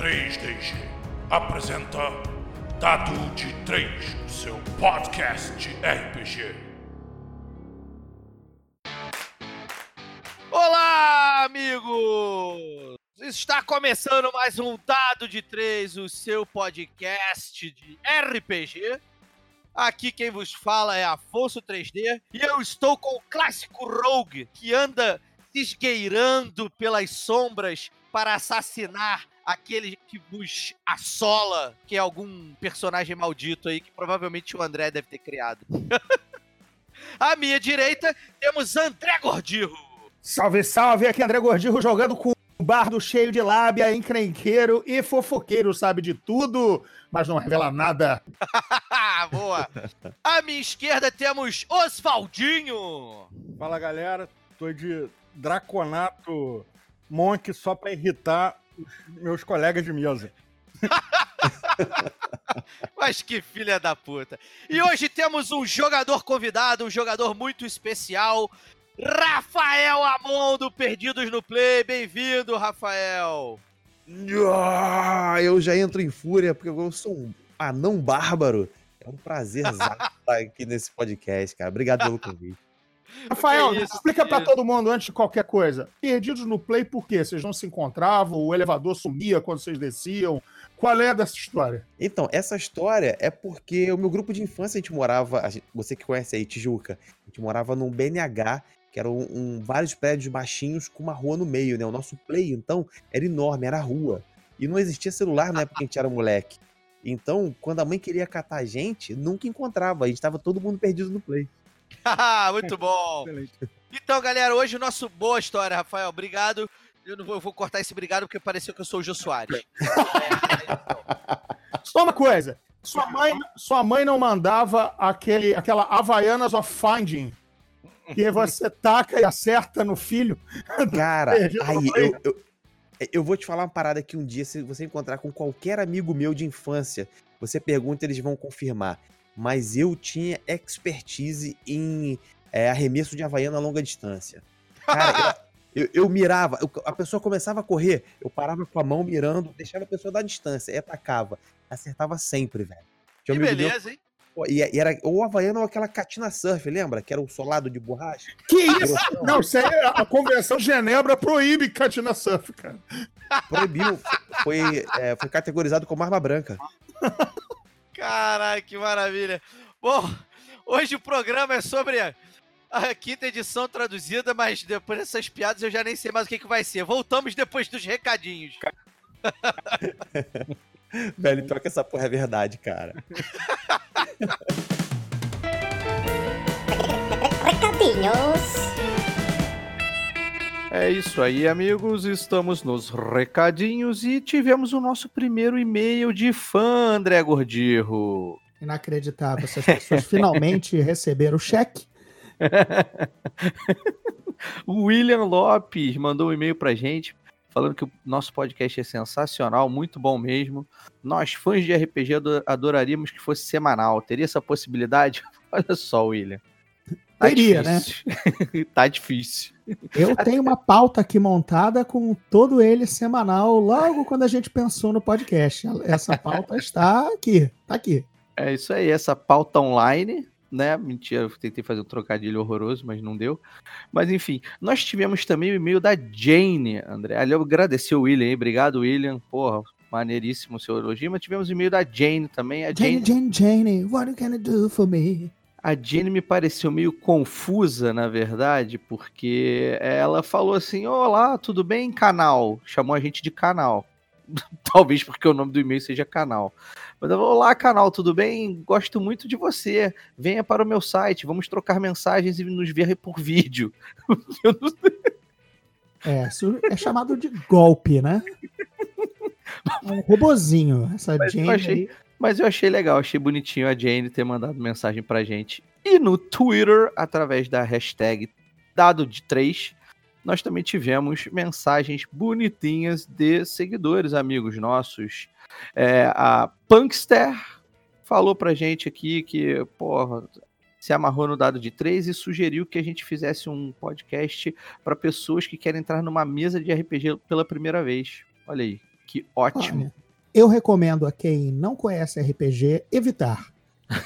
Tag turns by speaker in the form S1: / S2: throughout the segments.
S1: 3DG apresenta Dado de 3, o seu podcast de RPG.
S2: Olá, amigos! Está começando mais um Dado de 3, o seu podcast de RPG. Aqui quem vos fala é Afonso 3D e eu estou com o clássico Rogue que anda se esgueirando pelas sombras para assassinar aquele que vos assola, que é algum personagem maldito aí que provavelmente o André deve ter criado. à minha direita temos André Gordirro.
S3: Salve, salve! Aqui é André Gordirro jogando com um bardo cheio de lábia, encrenqueiro e fofoqueiro, sabe de tudo, mas não revela nada.
S2: Boa! À minha esquerda temos Osvaldinho.
S4: Fala galera, tô de Draconato Monk só pra irritar meus colegas de mesa.
S2: Mas que filha da puta. E hoje temos um jogador convidado, um jogador muito especial, Rafael Amon do Perdidos no Play. Bem-vindo, Rafael.
S5: Ah, eu já entro em fúria porque eu sou um anão bárbaro. É um prazer estar aqui nesse podcast, cara. Obrigado pelo convite.
S3: Rafael,
S2: isso,
S3: explica
S2: isso.
S3: todo mundo antes de qualquer coisa. Perdidos no play por quê? Vocês não se encontravam? O elevador sumia quando vocês desciam? Qual é dessa história?
S5: Então, essa história é porque o meu grupo de infância, a gente morava, a gente- você que conhece aí, Tijuca, a gente morava num BNH, que eram um, um- vários prédios baixinhos com uma rua no meio, né? O nosso play, então, era enorme, era rua. E não existia celular na época que a gente era moleque. Então, quando a mãe queria catar a gente, nunca encontrava. A gente tava todo mundo perdido no play.
S2: Muito bom.
S4: Excelente.
S2: Então, galera, hoje o nosso boa história, Rafael. Obrigado. Eu não vou, eu vou cortar esse obrigado porque pareceu que eu sou o Jô Soares.
S3: Só uma coisa. Sua mãe, sua mãe não mandava aquele, aquela Havaianas of Finding que você taca e acerta no filho?
S5: Cara, aí eu, eu, eu vou te falar uma parada que um dia, se você encontrar com qualquer amigo meu de infância, você pergunta, eles vão confirmar. Mas eu tinha expertise em é, arremesso de havaiana a longa distância. Cara, eu, eu, eu mirava, eu- a pessoa começava a correr, eu parava com a mão mirando, deixava a pessoa dar distância, e atacava. Acertava sempre, velho. Tinha
S2: Que
S5: meu-
S2: beleza, hein?
S5: e, era ou havaiana ou aquela catina surf, lembra? Que era o solado de borracha.
S3: Que isso? Não, isso aí, é- a Convenção de Genebra proíbe catina surf, cara.
S5: Proibiu, foi, é, foi categorizado como arma branca.
S2: Caralho, que maravilha. Bom, hoje o programa é sobre a, quinta edição traduzida, mas depois dessas piadas eu já nem sei mais o que, que vai ser. Voltamos depois dos recadinhos.
S5: Velho, pior que essa porra é verdade, cara.
S6: Recadinhos.
S7: É isso aí, amigos. Estamos nos recadinhos e tivemos o nosso primeiro e-mail de fã, André Gordirro.
S3: Inacreditável. Essas pessoas finalmente receberam o cheque.
S7: O William Lopes mandou um e-mail pra gente falando que o nosso podcast é sensacional, muito bom mesmo. Nós, fãs de RPG, ado- adoraríamos que fosse semanal. Teria essa possibilidade? Olha só, William. Tá
S3: Teria, né?
S7: difícil. tá difícil.
S3: Eu tenho uma pauta aqui montada com todo ele semanal, logo quando a gente pensou no podcast. Essa pauta está aqui, tá aqui.
S7: É isso aí, essa pauta online, né? Mentira, eu tentei fazer um trocadilho horroroso, mas não deu. Mas enfim, nós tivemos também o e-mail da Jane, André. Ali eu agradeci o William, hein? Obrigado, William. Porra, maneiríssimo o seu elogio. Mas tivemos o e-mail da Jane também. A
S3: Jane,
S7: Jane,
S3: Jane, Jane, what you gonna do for me?
S7: A Jane me pareceu meio confusa, na verdade, porque ela falou assim: Olá, tudo bem, canal? Chamou a gente de canal. Talvez porque o nome do e-mail seja canal. Mas ela falou, Olá, canal, tudo bem? Gosto muito de você. Venha para o meu site, vamos trocar mensagens e nos ver por vídeo. Eu não
S3: É, isso é chamado de golpe, né? Um robozinho. Essa
S7: Mas eu
S3: Jane
S7: achei-
S3: aí.
S7: Mas eu achei legal, achei bonitinho a Jane ter mandado mensagem pra gente. E no Twitter, através da hashtag dado de 3, nós também tivemos mensagens bonitinhas de seguidores, amigos nossos. É, a Punkster falou pra gente aqui que, porra, se amarrou no dado de 3 e sugeriu que a gente fizesse um podcast para pessoas que querem entrar numa mesa de RPG pela primeira vez. Olha aí.
S2: Que ótimo.
S3: Olha, eu recomendo a quem não conhece RPG evitar.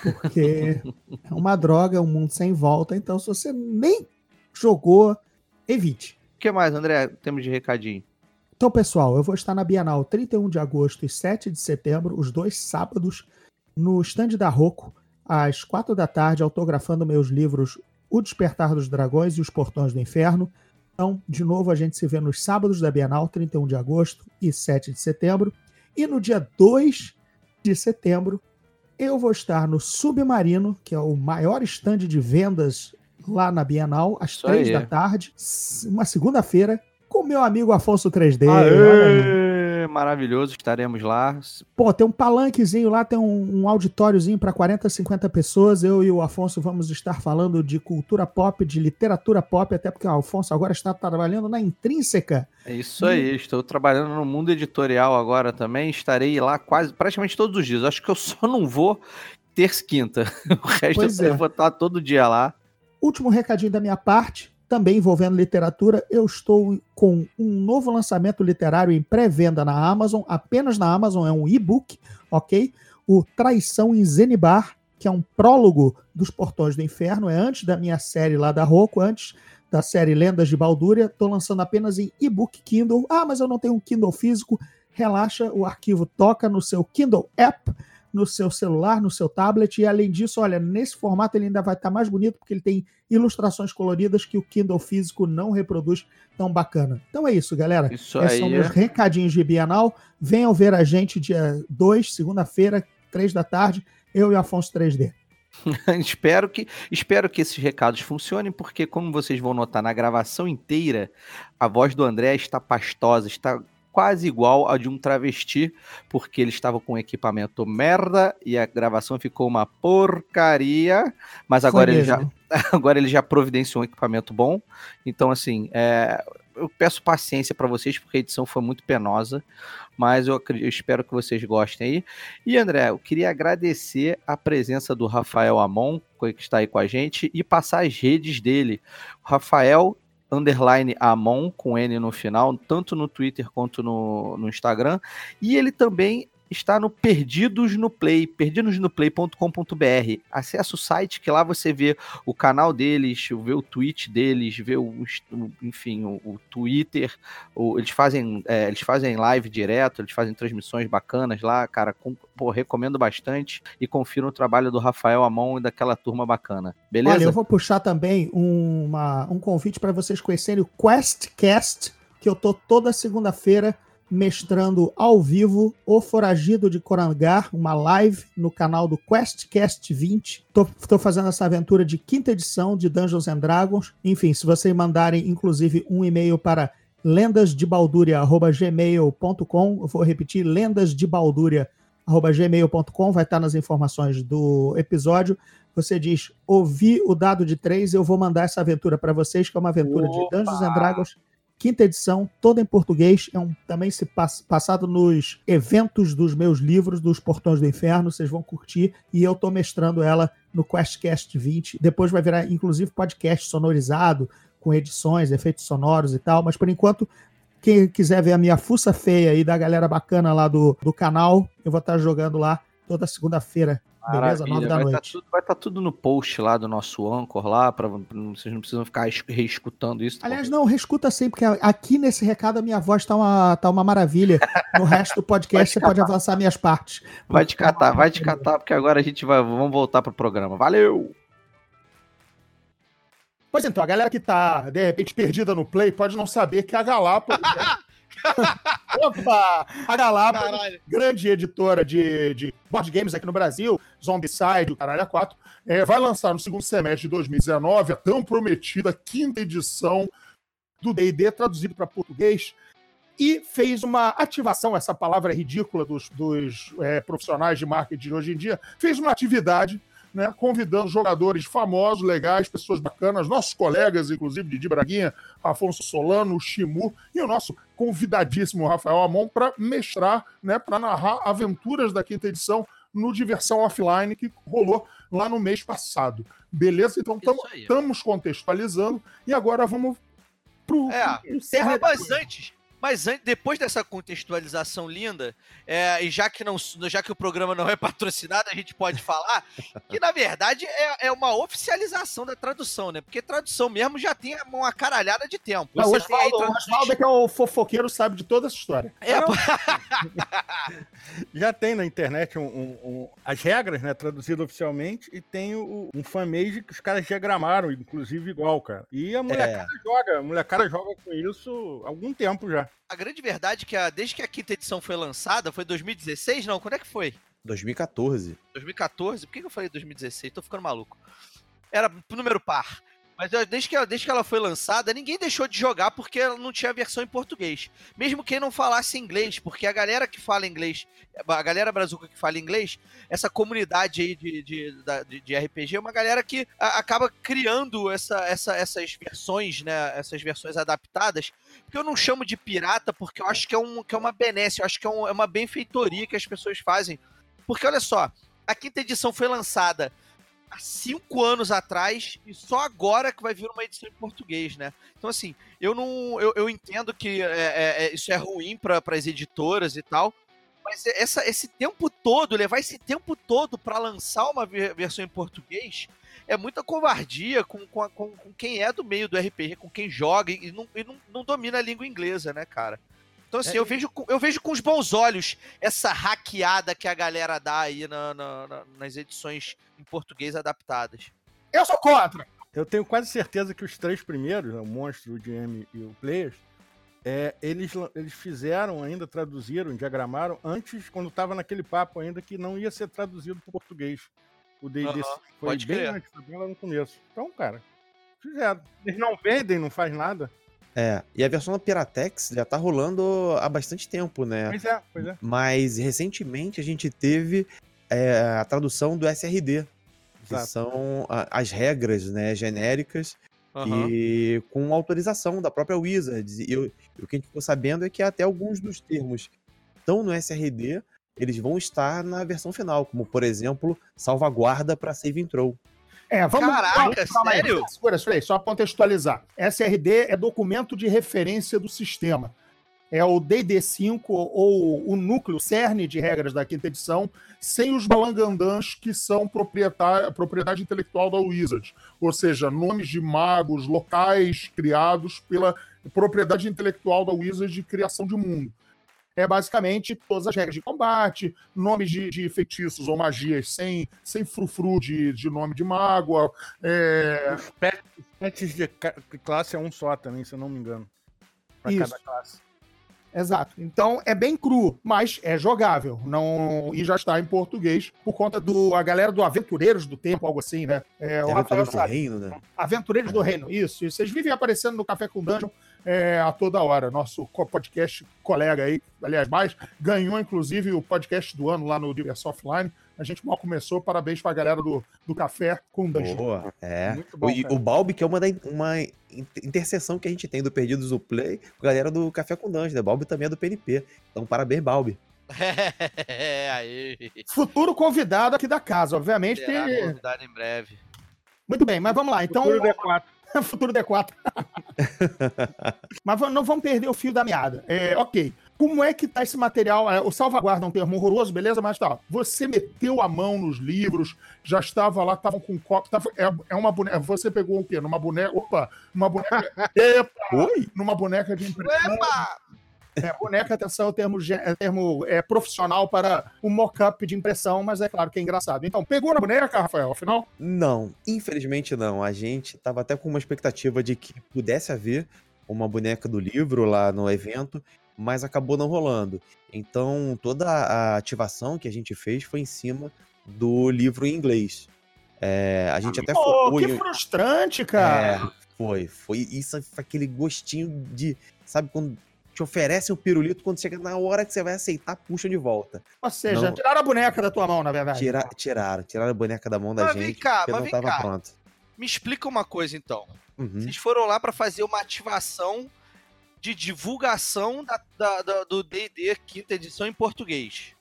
S3: Porque é uma droga, é um mundo sem volta. Então, se você nem jogou, evite.
S2: O que mais, André? Temos de recadinho.
S3: Então, pessoal, eu vou estar na Bienal 31 de agosto e 7 de setembro, os dois sábados, no stand da Rocco, às 4 da tarde, autografando meus livros O Despertar dos Dragões e Os Portões do Inferno. Então, de novo, a gente se vê nos sábados da Bienal, 31 de agosto e 7 de setembro. E no dia 2 de setembro, eu vou estar no Submarino, que é o maior stand de vendas lá na Bienal, às
S2: Isso
S3: 3
S2: aí.
S3: da tarde, uma segunda-feira, com meu amigo Afonso 3D. Olha aí.
S2: Maravilhoso, estaremos lá.
S3: Pô, tem um palanquezinho lá, tem um, um auditóriozinho para 40, 50 pessoas. Eu e o Afonso vamos estar falando de cultura pop, de literatura pop, até porque o Afonso agora está trabalhando na Intrínseca.
S2: É isso aí, estou trabalhando no mundo editorial agora também. Estarei lá quase praticamente todos os dias. Acho que eu só não vou terça e quinta. O resto
S3: Pois
S2: eu
S3: é.
S2: vou estar todo dia lá.
S3: Último recadinho da minha parte, também envolvendo literatura, eu estou com um novo lançamento literário em pré-venda na Amazon, apenas na Amazon, é um e-book, ok? O Traição em Zenibar, que é um prólogo dos Portões do Inferno, é antes da minha série lá da Roku, antes da série Lendas de Baldúria, estou lançando apenas em e-book Kindle. Ah, mas eu não tenho um Kindle físico. Relaxa, o arquivo toca no seu Kindle App, no seu celular, no seu tablet, e além disso, olha, nesse formato ele ainda vai estar mais bonito, porque ele tem ilustrações coloridas que o Kindle físico não reproduz tão bacana. Então é isso, galera.
S2: Isso
S3: Esses
S2: aí.
S3: são meus recadinhos de Bienal. Venham ver a gente dia 2, segunda-feira, 3 da tarde, eu e o Afonso 3D.
S2: espero, que, espero que esses recados funcionem, porque, como vocês vão notar na gravação inteira, a voz do André está pastosa, está quase igual a de um travesti, porque ele estava com equipamento merda e a gravação ficou uma porcaria. Mas agora ele já, agora ele já providenciou um equipamento bom. Então, assim, é, eu peço paciência para vocês, porque a edição foi muito penosa. Mas eu, eu espero que vocês gostem aí. E, André, eu queria agradecer a presença do Rafael Amon, que está aí com a gente, e passar as redes dele. O Rafael underline Amon, com N no final, tanto no Twitter quanto no, no Instagram. E ele também está no Perdidos no Play, perdidosnoplay.com.br. Acesse o site que lá você vê o canal deles, vê o tweet deles, vê o, enfim, o, o Twitter. o- eles fazem é, eles fazem live direto, eles fazem transmissões bacanas lá, cara. Com, pô, recomendo bastante e confira o trabalho do Rafael Amon e daquela turma bacana. Beleza?
S3: Olha, eu vou puxar também um, uma- um convite para vocês conhecerem o QuestCast, que eu tô toda segunda-feira mestrando ao vivo O Foragido de Korangar, uma live no canal do QuestCast 20. Tô, tô fazendo essa aventura de quinta edição de Dungeons and Dragons. Enfim, se vocês mandarem, inclusive, um e-mail para lendasdebalduria.gmail.com, eu vou repetir, lendasdebalduria.gmail.com, vai estar nas informações do episódio você diz, ouvi o dado de três, eu vou mandar essa aventura para vocês, que é uma aventura de
S2: Opa!
S3: Dungeons and Dragons, quinta edição, toda em português, é um, também se pass, passado nos eventos dos meus livros, dos Portões do Inferno, vocês vão curtir, e eu tô mestrando ela no QuestCast 20, depois vai virar, inclusive, podcast sonorizado, com edições, efeitos sonoros e tal, mas por enquanto, quem quiser ver a minha fuça feia aí da galera bacana lá do, do canal, eu vou estar jogando lá toda segunda-feira, beleza? Nove da
S2: vai tá
S3: noite.
S2: tudo, vai estar tudo no post lá do nosso Anchor lá, para vocês não precisam ficar es- reescutando isso.
S3: Aliás, não, reescuta sempre, porque aqui nesse recado a minha voz tá uma, tá uma maravilha. No resto do podcast você pode avançar minhas partes.
S2: Vai te catar, vai te catar, porque agora a gente vai, vamos voltar pro programa. Valeu!
S3: Pois então, a galera que tá, de repente, perdida no Play pode não saber que a Galápagos... Opa! A Galápagos,
S8: Caralho.
S3: grande editora de, de board games aqui no Brasil, Zombicide, o Caralho 4, é, vai lançar no segundo semestre de 2019 a tão prometida quinta edição do D&D traduzido para português e fez uma ativação, essa palavra é ridícula dos, dos é, profissionais de marketing hoje em dia, fez uma atividade né, convidando jogadores famosos, legais, pessoas bacanas, nossos colegas, inclusive, Didi Braguinha, Afonso Solano, o Shimu e o nosso convidadíssimo Rafael Amon para mestrar, né, para narrar aventuras da quinta edição no Diversão Offline que rolou lá no mês passado. Beleza? Então estamos contextualizando e agora vamos pro,
S8: É.
S3: pro
S8: Mas antes,
S2: Mas depois dessa contextualização linda, é, e já que, não, já que o programa não é patrocinado, a gente pode falar que, na verdade, é, é uma oficialização da tradução, né? Porque tradução mesmo já tem uma caralhada de tempo.
S3: Não, o
S2: Você tem
S3: Osvaldo, o
S2: traduções-
S3: Osvaldo é que é o fofoqueiro, sabe de toda essa história.
S2: É,
S4: Já tem na internet um- um- um- as regras, né, traduzido oficialmente, e tem o- um fanmade que os caras diagramaram, inclusive igual, cara. E a molecada joga, a molecada joga com isso há algum tempo já.
S2: A grande verdade é que a- desde que a quinta edição foi lançada, foi 2016? Não, quando é que foi?
S5: 2014.
S2: 2014? Por que que eu falei 2016? Tô ficando maluco. Era pro número par. Mas desde que, ela, desde que ela foi lançada, ninguém deixou de jogar porque ela não tinha versão em português. Mesmo quem não falasse inglês, porque a galera que fala inglês, a galera brazuca que fala inglês, essa comunidade aí de, de, de, de RPG é uma galera que a- acaba criando essa, essa, essas versões, né? Essas versões adaptadas. Porque eu não chamo de pirata, porque eu acho que é, um, que é uma benesse, eu acho que é, um- é uma benfeitoria que as pessoas fazem. Porque olha só, a quinta edição foi lançada há cinco anos atrás e só agora que vai vir uma edição em português, né? Então, assim, eu não. Eu, eu entendo que é, é, é, isso é ruim para as editoras e tal. Mas essa, esse tempo todo, levar esse tempo todo para lançar uma ver- versão em português é muita covardia com, com, com quem é do meio do RPG, com quem joga e, não, e não, não domina a língua inglesa, né, cara? Então, assim,
S4: É,
S2: eu, vejo, com- eu vejo com os bons olhos essa hackeada que a galera dá aí na- na- na- nas edições em português adaptadas.
S3: Eu sou contra.
S4: Eu tenho quase certeza que os três primeiros, né, o Monstro, o GM e o Players, é, eles, eles fizeram ainda, traduziram, diagramaram, antes, quando tava naquele papo ainda, que não ia ser traduzido para português. O D&D foi
S2: pode
S4: bem
S2: crer.
S4: antes, foi bem lá no começo. Então, cara, fizeram. Eles não vendem, não faz nada.
S5: É, e a versão da Piratex já tá rolando há bastante tempo, né?
S4: Pois é, pois é.
S5: Mas recentemente a gente teve é, a tradução do SRD, que
S4: Exato.
S5: são a- as regras né, genéricas
S2: Aham.
S5: e com autorização da própria Wizards. E eu- e o que a gente ficou sabendo é que até alguns dos termos estão no SRD, eles vão estar na versão final, como por exemplo, salvaguarda para save and throw.
S3: É, vamos.
S2: Caraca,
S3: vamos-
S2: sério?
S3: Segura, segura aí, só para contextualizar. SRD é documento de referência do sistema. É o DD5 ou o núcleo, cerne de regras da quinta edição, sem os balangandãs que são propriedade intelectual da Wizard. Ou seja, nomes de magos locais criados pela propriedade intelectual da Wizard de criação de mundo. É basicamente todas as regras de combate, nomes de, de feitiços ou magias sem, sem frufru de, de nome de mago, é,
S4: Os pets, os pets de classe é um só também, se eu não me engano. Pra
S3: Isso.
S4: cada classe.
S3: Exato. Então é bem cru, mas é jogável. Não e já está em português por conta do a galera do Aventureiros do Tempo, algo assim, né? É, o
S5: É
S3: Rafael
S5: Aventureiros do. Reino, né?
S3: Aventureiros do Reino, isso. isso. Vocês vivem aparecendo no Café com Dungeon é, a toda hora. Nosso podcast colega aí, aliás, mais, ganhou inclusive o podcast do ano lá no Diverso Offline. A gente mal começou, parabéns pra galera do, do Café com Dungeon.
S5: Boa, é.
S4: Muito bom,
S5: o, o Balbi, que é uma, da, uma in- interseção que a gente tem do Perdidos do Play com a galera do Café com Dungeon, né? Balbi também é do PNP. Então, parabéns, Balbi.
S2: É, aí.
S3: Futuro convidado aqui da casa, obviamente.
S2: Será
S3: que-
S2: convidado em breve.
S3: Muito bem, mas vamos lá. Então,
S4: Futuro D4.
S3: Futuro D4. Mas não vamos perder o fio da meada. É, ok. Como é que tá esse material? É, o salvaguarda é um termo horroroso, beleza? Mas tá. Você meteu a mão nos livros, já estava lá, estavam com copo. Tava, é, é uma boneca. Você pegou o quê? Numa boneca. Opa! Numa boneca. Epa!
S5: Oi?
S3: Numa boneca de impressão.
S2: Epa!
S3: É, boneca, atenção, é termo, é termo é, profissional para um mock-up de impressão, mas é claro que é engraçado. Então, pegou na boneca, Rafael, afinal?
S5: Não, infelizmente não. A gente tava até com uma expectativa de que pudesse haver uma boneca do livro lá no evento, mas acabou não rolando. Então, toda a ativação que a gente fez foi em cima do livro em inglês. É, a gente até
S3: Pô,
S5: focou
S3: que
S5: em.
S3: frustrante, cara.
S5: É, foi, foi isso, foi aquele gostinho de, sabe, quando te oferecem o pirulito, quando chega na hora que você vai aceitar, puxa de volta.
S3: Ou seja,
S5: Não.
S3: tiraram a boneca da tua mão, na verdade.
S5: Tira, tiraram, tiraram a boneca da mão da
S2: Mas vem
S5: gente,
S2: cá,
S5: porque
S2: mas
S5: não
S2: vem
S5: tava
S2: cá.
S5: pronto.
S2: Me explica uma coisa então.
S5: Uhum.
S2: Vocês foram lá pra fazer uma ativação de divulgação da, da- da- do D&D quinta edição em português.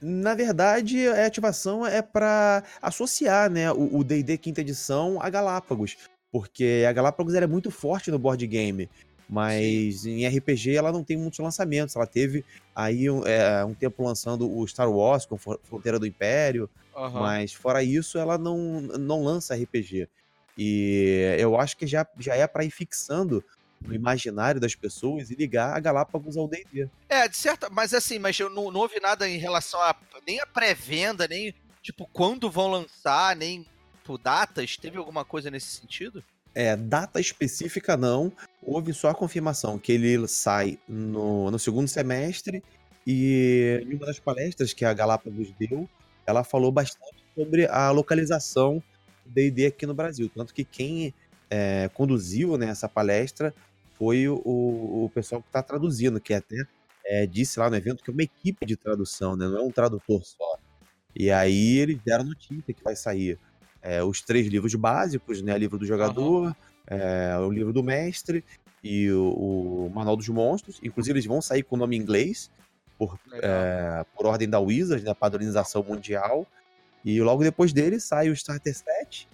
S5: Na verdade, a ativação é para associar né, o D&D quinta edição a Galápagos, porque a Galápagos ela é muito forte no board game. Mas em RPG ela não tem muitos lançamentos. Ela teve aí um, é, um tempo lançando o Star Wars com Fron- Fronteira do Império,
S2: Aham.
S5: mas fora isso ela não, não lança RPG. E eu acho que já, já é para ir fixando no imaginário das pessoas e ligar a Galápagos ao D&D.
S2: É, de certa. Mas assim, mas eu não, não ouvi nada em relação a. Nem a pré-venda, nem tipo, quando vão lançar, nem tipo, datas. Teve alguma coisa nesse sentido?
S5: É, data específica não, houve só a confirmação que ele sai no, no segundo semestre e em uma das palestras que a Galápagos deu, ela falou bastante sobre a localização do D&D aqui no Brasil, tanto que quem é, conduziu né, essa palestra foi o, o pessoal que está traduzindo, que até é, disse lá no evento que é uma equipe de tradução, né, não é um tradutor só. E aí eles deram notícia que vai sair é, os três livros básicos, né? Livro do jogador, é, o livro do mestre e o, o Manual dos Monstros. Inclusive, eles vão sair com o nome em inglês, por, é, por ordem da Wizards, da padronização mundial. E logo depois dele sai o Starter Set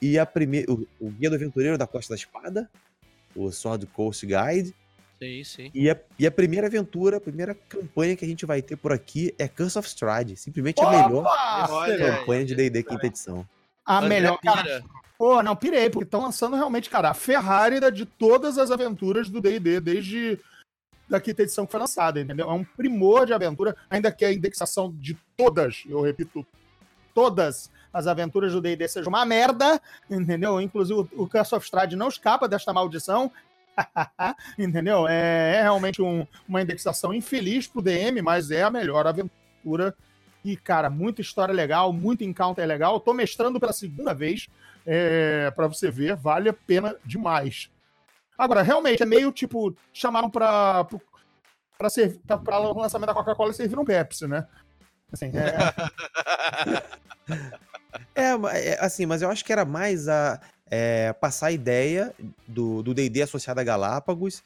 S5: e a primeira, o, o Guia do Aventureiro da Costa da Espada, o Sword Coast Guide.
S2: Sim, sim.
S5: E a, e a primeira aventura, a primeira campanha que a gente vai ter por aqui é Curse of Strahd. Simplesmente a melhor
S3: Opa!
S2: Olha aí.
S5: campanha de D&D quinta edição.
S3: A
S2: André
S3: melhor, cara.
S2: Pira.
S3: Pô, não, pirei, porque estão lançando realmente, cara, a Ferrari da- de todas as aventuras do D&D, desde da quinta edição que foi lançada, entendeu? É um primor de aventura, ainda que a indexação de todas, eu repito, todas as aventuras do D&D seja uma merda, entendeu? Inclusive o, Curse of Strahd não escapa desta maldição, entendeu? É, é realmente um- uma indexação infeliz pro DM, mas é a melhor aventura e, cara, muita história legal, muito encounter legal. Tô mestrando pela segunda vez, é, para você ver, vale a pena demais. Agora, realmente, é meio tipo, chamaram pra, pra o lançamento da Coca-Cola e serviram Pepsi, né? Assim, é,
S5: É, é, assim, mas eu acho que era mais a é, passar a ideia do D&D associado a Galápagos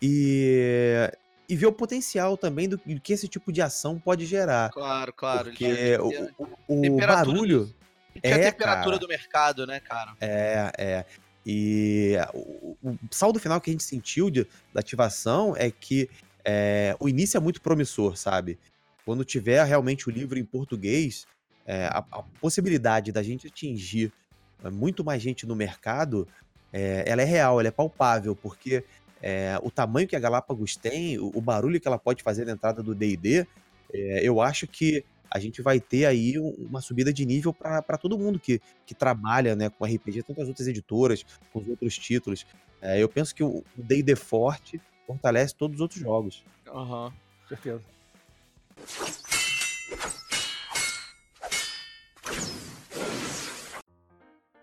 S5: e, e ver o potencial também do, do que esse tipo de ação pode gerar.
S2: Claro, claro.
S5: Porque o, o- o barulho...
S2: tinha a
S5: é,
S2: temperatura
S5: cara.
S2: do mercado, né, cara?
S5: É, é. E o, o saldo final que a gente sentiu de, da ativação é que é, o início é muito promissor, sabe? Quando tiver realmente o livro em português, é, a, a possibilidade da gente atingir é, muito mais gente no mercado, é, ela é real, ela é palpável, porque é, o tamanho que a Galápagos tem, o, o barulho que ela pode fazer na entrada do D&D, é, eu acho que a gente vai ter aí um- uma subida de nível para todo mundo que, que trabalha né, com RPG, tanto as outras editoras, com os outros títulos. É, eu penso que o D&D forte fortalece todos os outros jogos.
S2: Aham.
S4: certeza.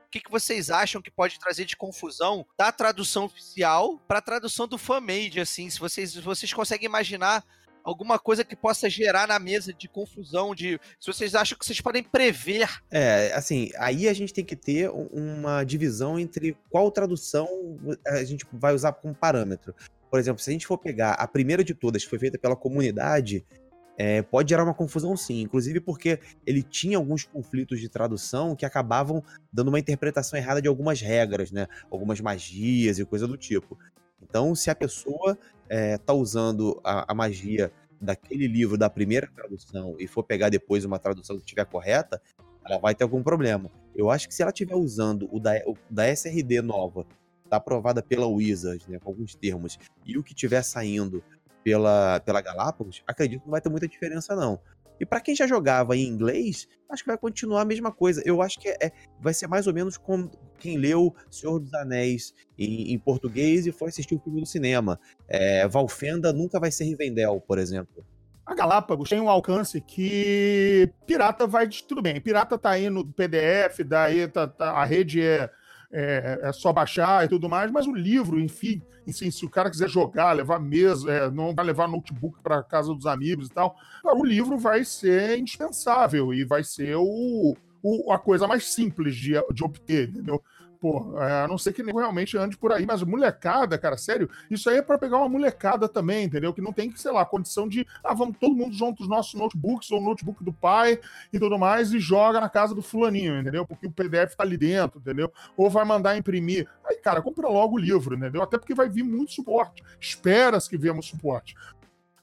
S2: O que, que vocês acham que pode trazer de confusão da tradução oficial para a tradução do fan-made, assim? Se vocês, se vocês conseguem imaginar alguma coisa que possa gerar na mesa de confusão, de se vocês acham que vocês podem prever.
S5: É, assim, aí a gente tem que ter um- uma divisão entre qual tradução a gente vai usar como parâmetro. Por exemplo, se a gente for pegar a primeira de todas, que foi feita pela comunidade, é, pode gerar uma confusão sim, inclusive porque ele tinha alguns conflitos de tradução que acabavam dando uma interpretação errada de algumas regras, né? Algumas magias e coisa do tipo. Então, se a pessoa é, tá usando a, a magia daquele livro da primeira tradução e for pegar depois uma tradução que estiver correta, ela vai ter algum problema. Eu acho que se ela estiver usando o da, o da SRD nova, tá aprovada pela Wizards, né, com alguns termos, e o que estiver saindo pela, pela Galápagos, acredito que não vai ter muita diferença, não. E para quem já jogava em inglês, acho que vai continuar a mesma coisa. Eu acho que é, vai ser mais ou menos como quem leu Senhor dos Anéis em, em português e foi assistir o filme no cinema. É, Valfenda nunca vai ser Rivendell, por exemplo.
S3: A Galápagos tem um alcance que pirata vai. Tudo bem, pirata tá aí no PDF, daí tá, tá- a rede é, é, é só baixar e tudo mais, mas o livro, enfim, se o cara quiser jogar, levar mesa, é, não vai levar notebook para casa dos amigos e tal, o livro vai ser indispensável e vai ser o, o- a coisa mais simples de, de obter, entendeu? Pô, é, a não ser que nego realmente ande por aí, mas molecada, cara, sério, isso aí é pra pegar uma molecada também, entendeu? Que não tem, sei lá, condição de, ah, vamos todo mundo junto os nossos notebooks ou notebook do pai e tudo mais e joga na casa do fulaninho, entendeu? Porque o PDF tá ali dentro, entendeu? Ou vai mandar imprimir. Aí cara, compra logo o livro, entendeu? Até porque vai vir muito suporte. Espera-se que venha suporte.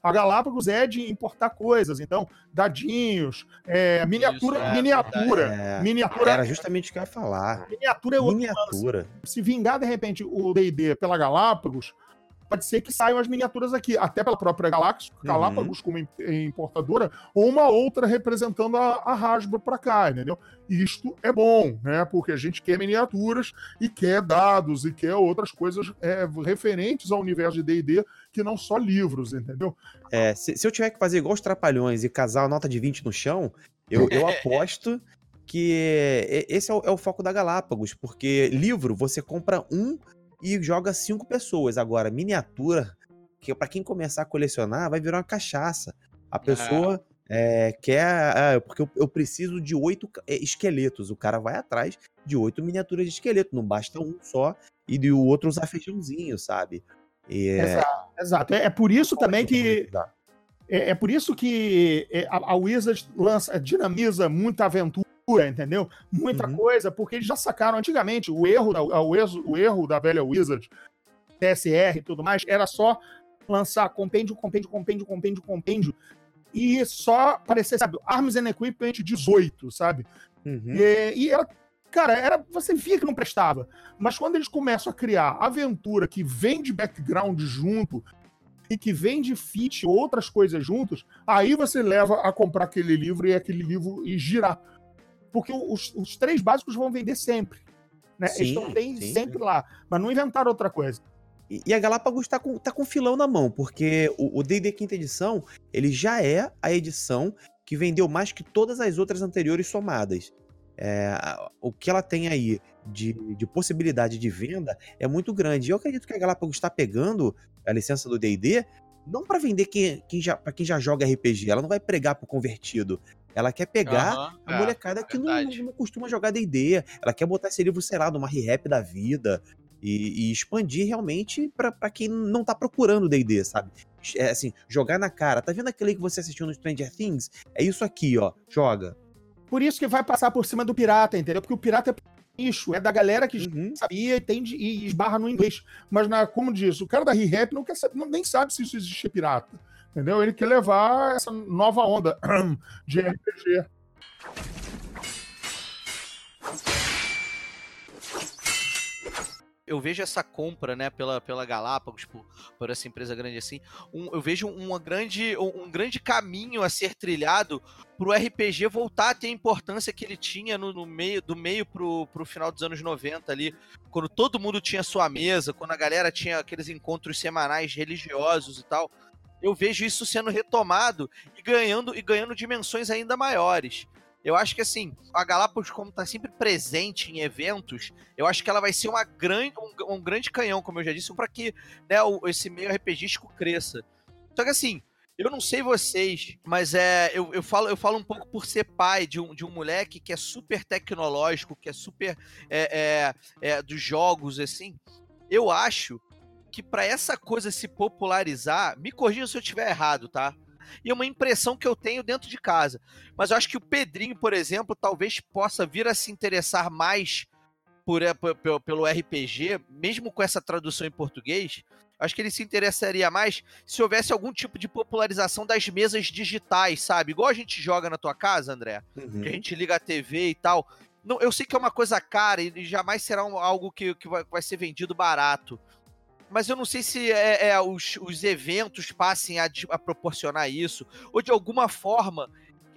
S3: A Galápagos é de importar coisas, então, dadinhos, é, miniatura,
S2: Isso, é,
S3: miniatura.
S5: É,
S3: Miniatura,
S5: Era justamente o que eu ia falar.
S3: miniatura é outro lance.
S5: Miniatura.
S3: Se vingar, de repente, o D&D pela Galápagos, pode ser que saiam as miniaturas aqui, até pela própria Galápagos, Galápagos como im- importadora, ou uma outra representando a, a Hasbro para cá, entendeu? Isto é bom, né? Porque a gente quer miniaturas e quer dados e quer outras coisas é, referentes ao universo de D&D que não só livros, entendeu?
S5: É, se, se eu tiver que fazer igual os trapalhões e casar a nota de 20 no chão, eu, eu aposto que e- esse é o, é o foco da Galápagos, porque livro você compra um e joga cinco pessoas. Agora, miniatura, que para quem começar a colecionar, vai virar uma cachaça. A pessoa é, quer. ah, porque eu, eu preciso de oito é, esqueletos. O cara vai atrás de oito miniaturas de esqueleto. Não basta um só e de o outro usar feijãozinho, sabe? E, é,
S3: Exato. Exato. É, é por isso também que É, é por isso que é, a, a Wizard lança, dinamiza muita aventura, entendeu? Muita
S5: Uhum.
S3: coisa, porque eles já sacaram antigamente o erro, da, o, erro, o erro da velha Wizard, TSR e tudo mais, era só lançar compêndio, compêndio, compêndio, compêndio, compêndio, e só aparecer, sabe, Arms and Equipment 18, sabe?
S5: Uhum.
S3: E, e era, cara, era, você via que não prestava. Mas quando eles começam a criar aventura que vem de background junto e que vem de feat outras coisas juntos, aí você leva a comprar aquele livro e aquele livro e girar. Porque os, os três básicos vão vender sempre. Né? Eles
S5: Sim,
S3: estão bem
S5: sim,
S3: sempre lá, mas não inventaram outra coisa.
S5: E e a Galápagos tá com, tá com filão na mão, porque o D&D quinta edição, ele já é a edição que vendeu mais que todas as outras anteriores somadas. É, o que ela tem aí de, de possibilidade de venda é muito grande. E eu acredito que a Galápagos está pegando a licença do D&D não para vender quem, quem já, para quem já joga RPG, ela não vai pregar pro convertido. Ela quer pegar
S2: Aham,
S5: a
S2: é,
S5: molecada que não, não costuma jogar D&D. Ela quer botar esse livro, sei lá, numa re-rap da vida e, e expandir realmente pra pra quem não tá procurando D&D, sabe? É assim, jogar na cara. Tá vendo aquele que você assistiu no Stranger Things? É isso aqui, ó. Joga.
S3: Por isso que vai passar por cima do pirata, entendeu? Porque o pirata é nicho, é da galera que
S5: Uhum.
S3: sabia e, tem de- e esbarra no inglês. Mas, na, como diz, o cara da ReHap não quer saber, não- nem sabe se isso existe pirata. Entendeu? Ele quer levar essa nova onda de RPG.
S2: Eu vejo essa compra, né, pela, pela Galápagos, por, por essa empresa grande assim, um- eu vejo uma grande, um, grande caminho a ser trilhado pro RPG voltar a ter a importância que ele tinha no, no meio, do meio pro, pro final dos anos 90 ali, quando todo mundo tinha sua mesa, quando a galera tinha aqueles encontros semanais religiosos e tal. Eu vejo isso sendo retomado e ganhando e ganhando dimensões ainda maiores. Eu acho que assim, a Galápagos, como está sempre presente em eventos, eu acho que ela vai ser uma grande, um, um grande canhão, como eu já disse, para que né, o- esse meio RPGístico cresça. Só que assim, eu não sei vocês, mas é, eu, eu, falo, eu falo um pouco por ser pai de um, de um moleque que é super tecnológico, que é super é, é, é, dos jogos, assim. Eu acho que para essa coisa se popularizar, me corrija se eu estiver errado, tá? E uma impressão que eu tenho dentro de casa. Mas eu acho que o Pedrinho, por exemplo, talvez possa vir a se interessar mais por, pe- pelo RPG, mesmo com essa tradução em português. Acho que ele se interessaria mais se houvesse algum tipo de popularização das mesas digitais, sabe? Igual a gente joga na tua casa, André
S5: Uhum.
S2: que a gente liga a TV e tal. Não, eu sei que é uma coisa cara e jamais será um- algo que, que vai, vai ser vendido barato. Mas eu não sei se é, é, os, os eventos passem a, a proporcionar isso, ou de alguma forma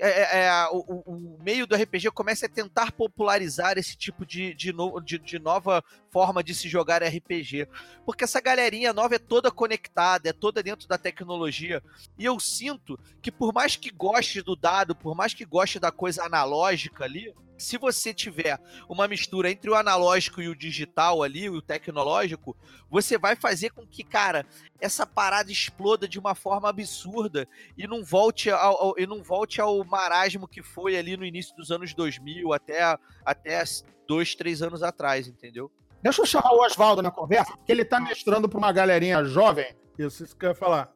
S2: é, é, é, o, o- meio do RPG comece a tentar popularizar esse tipo de, de, no- de- de nova forma de se jogar RPG. Porque essa galerinha nova é toda conectada, é toda dentro da tecnologia. E eu sinto que por mais que goste do dado, por mais que goste da coisa analógica ali, se você tiver uma mistura entre o analógico e o digital ali, o tecnológico, você vai fazer com que, cara, essa parada exploda de uma forma absurda e não volte ao, ao- e não volte ao marasmo que foi ali no início dos anos 2000 até até dois, três anos atrás, entendeu?
S3: Deixa eu chamar o Oswaldo na conversa, que ele tá mestrando pra uma galerinha jovem.
S4: Isso, isso que eu ia falar.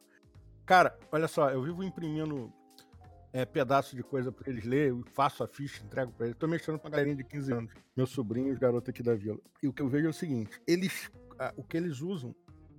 S4: Cara, olha só, eu vivo imprimindo é, pedaço de coisa pra eles eu faço a ficha, entrego pra eles. Tô mexendo com a galerinha de 15 anos, meus sobrinhos, garoto aqui da vila. E o que eu vejo é o seguinte: eles, o que eles usam,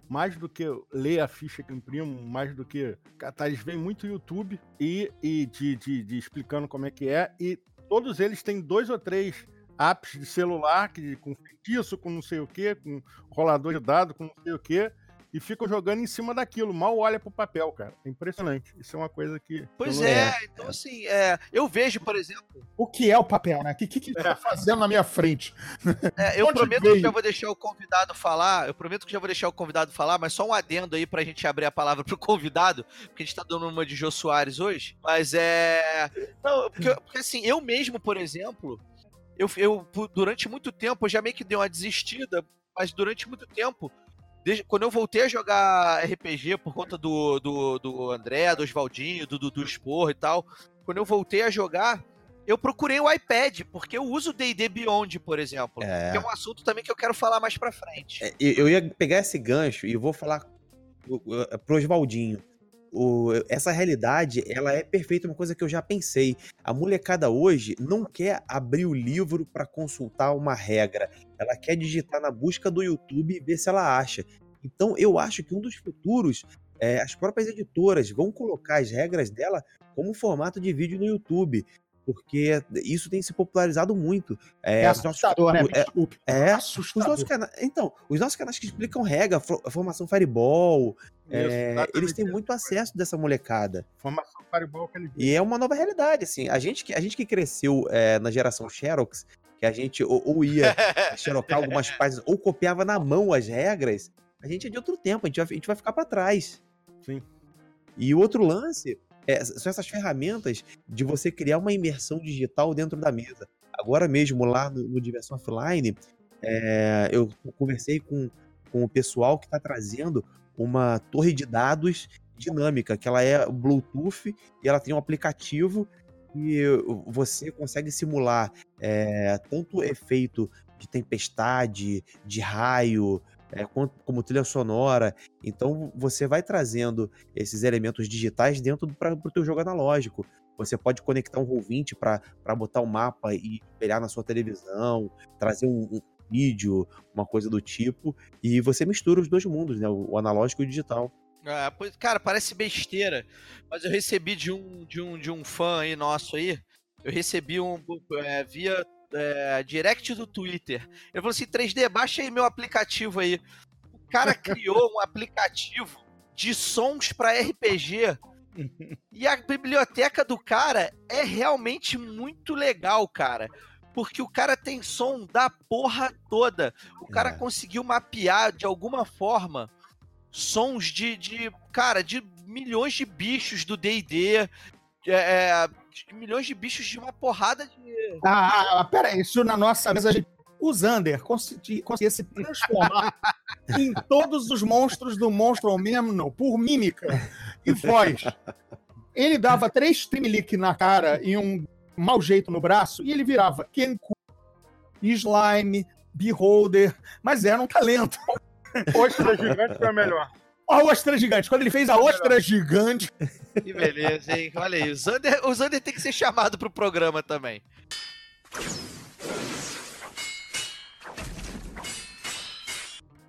S4: mais do que ler a ficha que eu imprimo, mais do que. Tá, eles veem muito YouTube e, e de, de, de explicando como é que é, e todos eles têm dois ou três apps de celular que, com feitiço, com não sei o que, com rolador de dado, com não sei o que, e ficam jogando em cima daquilo. Mal olha pro papel, cara. É impressionante. Isso é uma coisa que.
S2: Pois é, então assim, é, eu vejo, por exemplo,
S3: O que é o papel, né? O que, que, que tá fazendo na minha frente?
S2: é, eu
S3: Onde
S2: prometo
S3: veio?
S2: que já vou deixar o convidado falar, eu prometo que já vou deixar o convidado falar, mas só um adendo aí pra gente abrir a palavra pro convidado, porque a gente tá dando uma de Jô Soares hoje, mas é... Não, porque, porque assim, eu mesmo, por exemplo, eu, eu durante muito tempo, eu já meio que dei uma desistida, mas durante muito tempo, desde- quando eu voltei a jogar RPG por conta do, do, do André, do Oswaldinho, do Dudu Esporro e tal, quando eu voltei a jogar, eu procurei o iPad, porque eu uso o D&D Beyond, por exemplo.
S5: É.
S2: Que é um assunto também que eu quero falar mais pra frente.
S5: É, eu ia pegar esse gancho e vou falar pro Oswaldinho. O- essa realidade, ela é perfeita, uma coisa que eu já pensei. A molecada hoje não quer abrir o livro para consultar uma regra. Ela quer digitar na busca do YouTube e ver se ela acha. Então, eu acho que um dos futuros, é, as próprias editoras vão colocar as regras dela como formato de vídeo no YouTube. Porque isso tem se popularizado muito.
S3: É,
S5: É, os nossos
S3: assustador, né?
S5: futuros- é, é, os
S3: assustador.
S5: nossos canais. Então, os nossos canais que explicam regra, fo- formação Fireball, é, eles têm muito acesso dessa molecada.
S4: Formação Fireball
S5: E é uma nova realidade, assim. A gente que, a gente que cresceu é, na geração Xerox, que a gente ou, ou ia xerocar algumas páginas, ou copiava na mão as regras, a gente é de outro tempo, a gente vai, a gente vai ficar para trás.
S4: Sim.
S5: E o outro lance é, são essas ferramentas de você criar uma imersão digital dentro da mesa. Agora mesmo, lá no, no Diversão Offline, é, eu conversei com, com o pessoal que está trazendo uma torre de dados dinâmica, que ela é Bluetooth e ela tem um aplicativo e você consegue simular é, tanto efeito de tempestade, de raio, é, quanto, como trilha sonora. Então você vai trazendo esses elementos digitais dentro para o teu jogo analógico. Você pode conectar um Roll20 para botar o mapa e espelhar na sua televisão, trazer um, um vídeo, uma coisa do tipo, e você mistura os dois mundos, né? O, o analógico e o digital.
S2: Ah, pois, cara, parece besteira, mas eu recebi de um, de um, de um fã aí nosso aí, eu recebi um é, via é, direct do Twitter. Ele falou assim: 3D, baixa aí meu aplicativo aí. O cara criou um aplicativo de sons para RPG. E a biblioteca do cara é realmente muito legal, cara. Porque o cara tem som da porra toda. O cara
S5: É.
S2: conseguiu mapear de alguma forma sons de, de cara, de milhões de bichos do D&D, é, é, de milhões de bichos de uma porrada de...
S3: Ah, ah, pera aí, isso na nossa mesa. a gente- O Zander consegui- conseguia se transformar em todos os monstros do Monstro Memno por mímica e voz. Ele dava três trimelique na cara e um mau jeito no braço e ele virava Kenku, Slime, Beholder, mas era um talento.
S4: Ostra gigante foi a melhor.
S3: A ostra gigante. Quando ele fez a ostra gigante,
S2: Que beleza, hein? Olha aí, o Zander, o Zander tem que ser chamado pro programa também.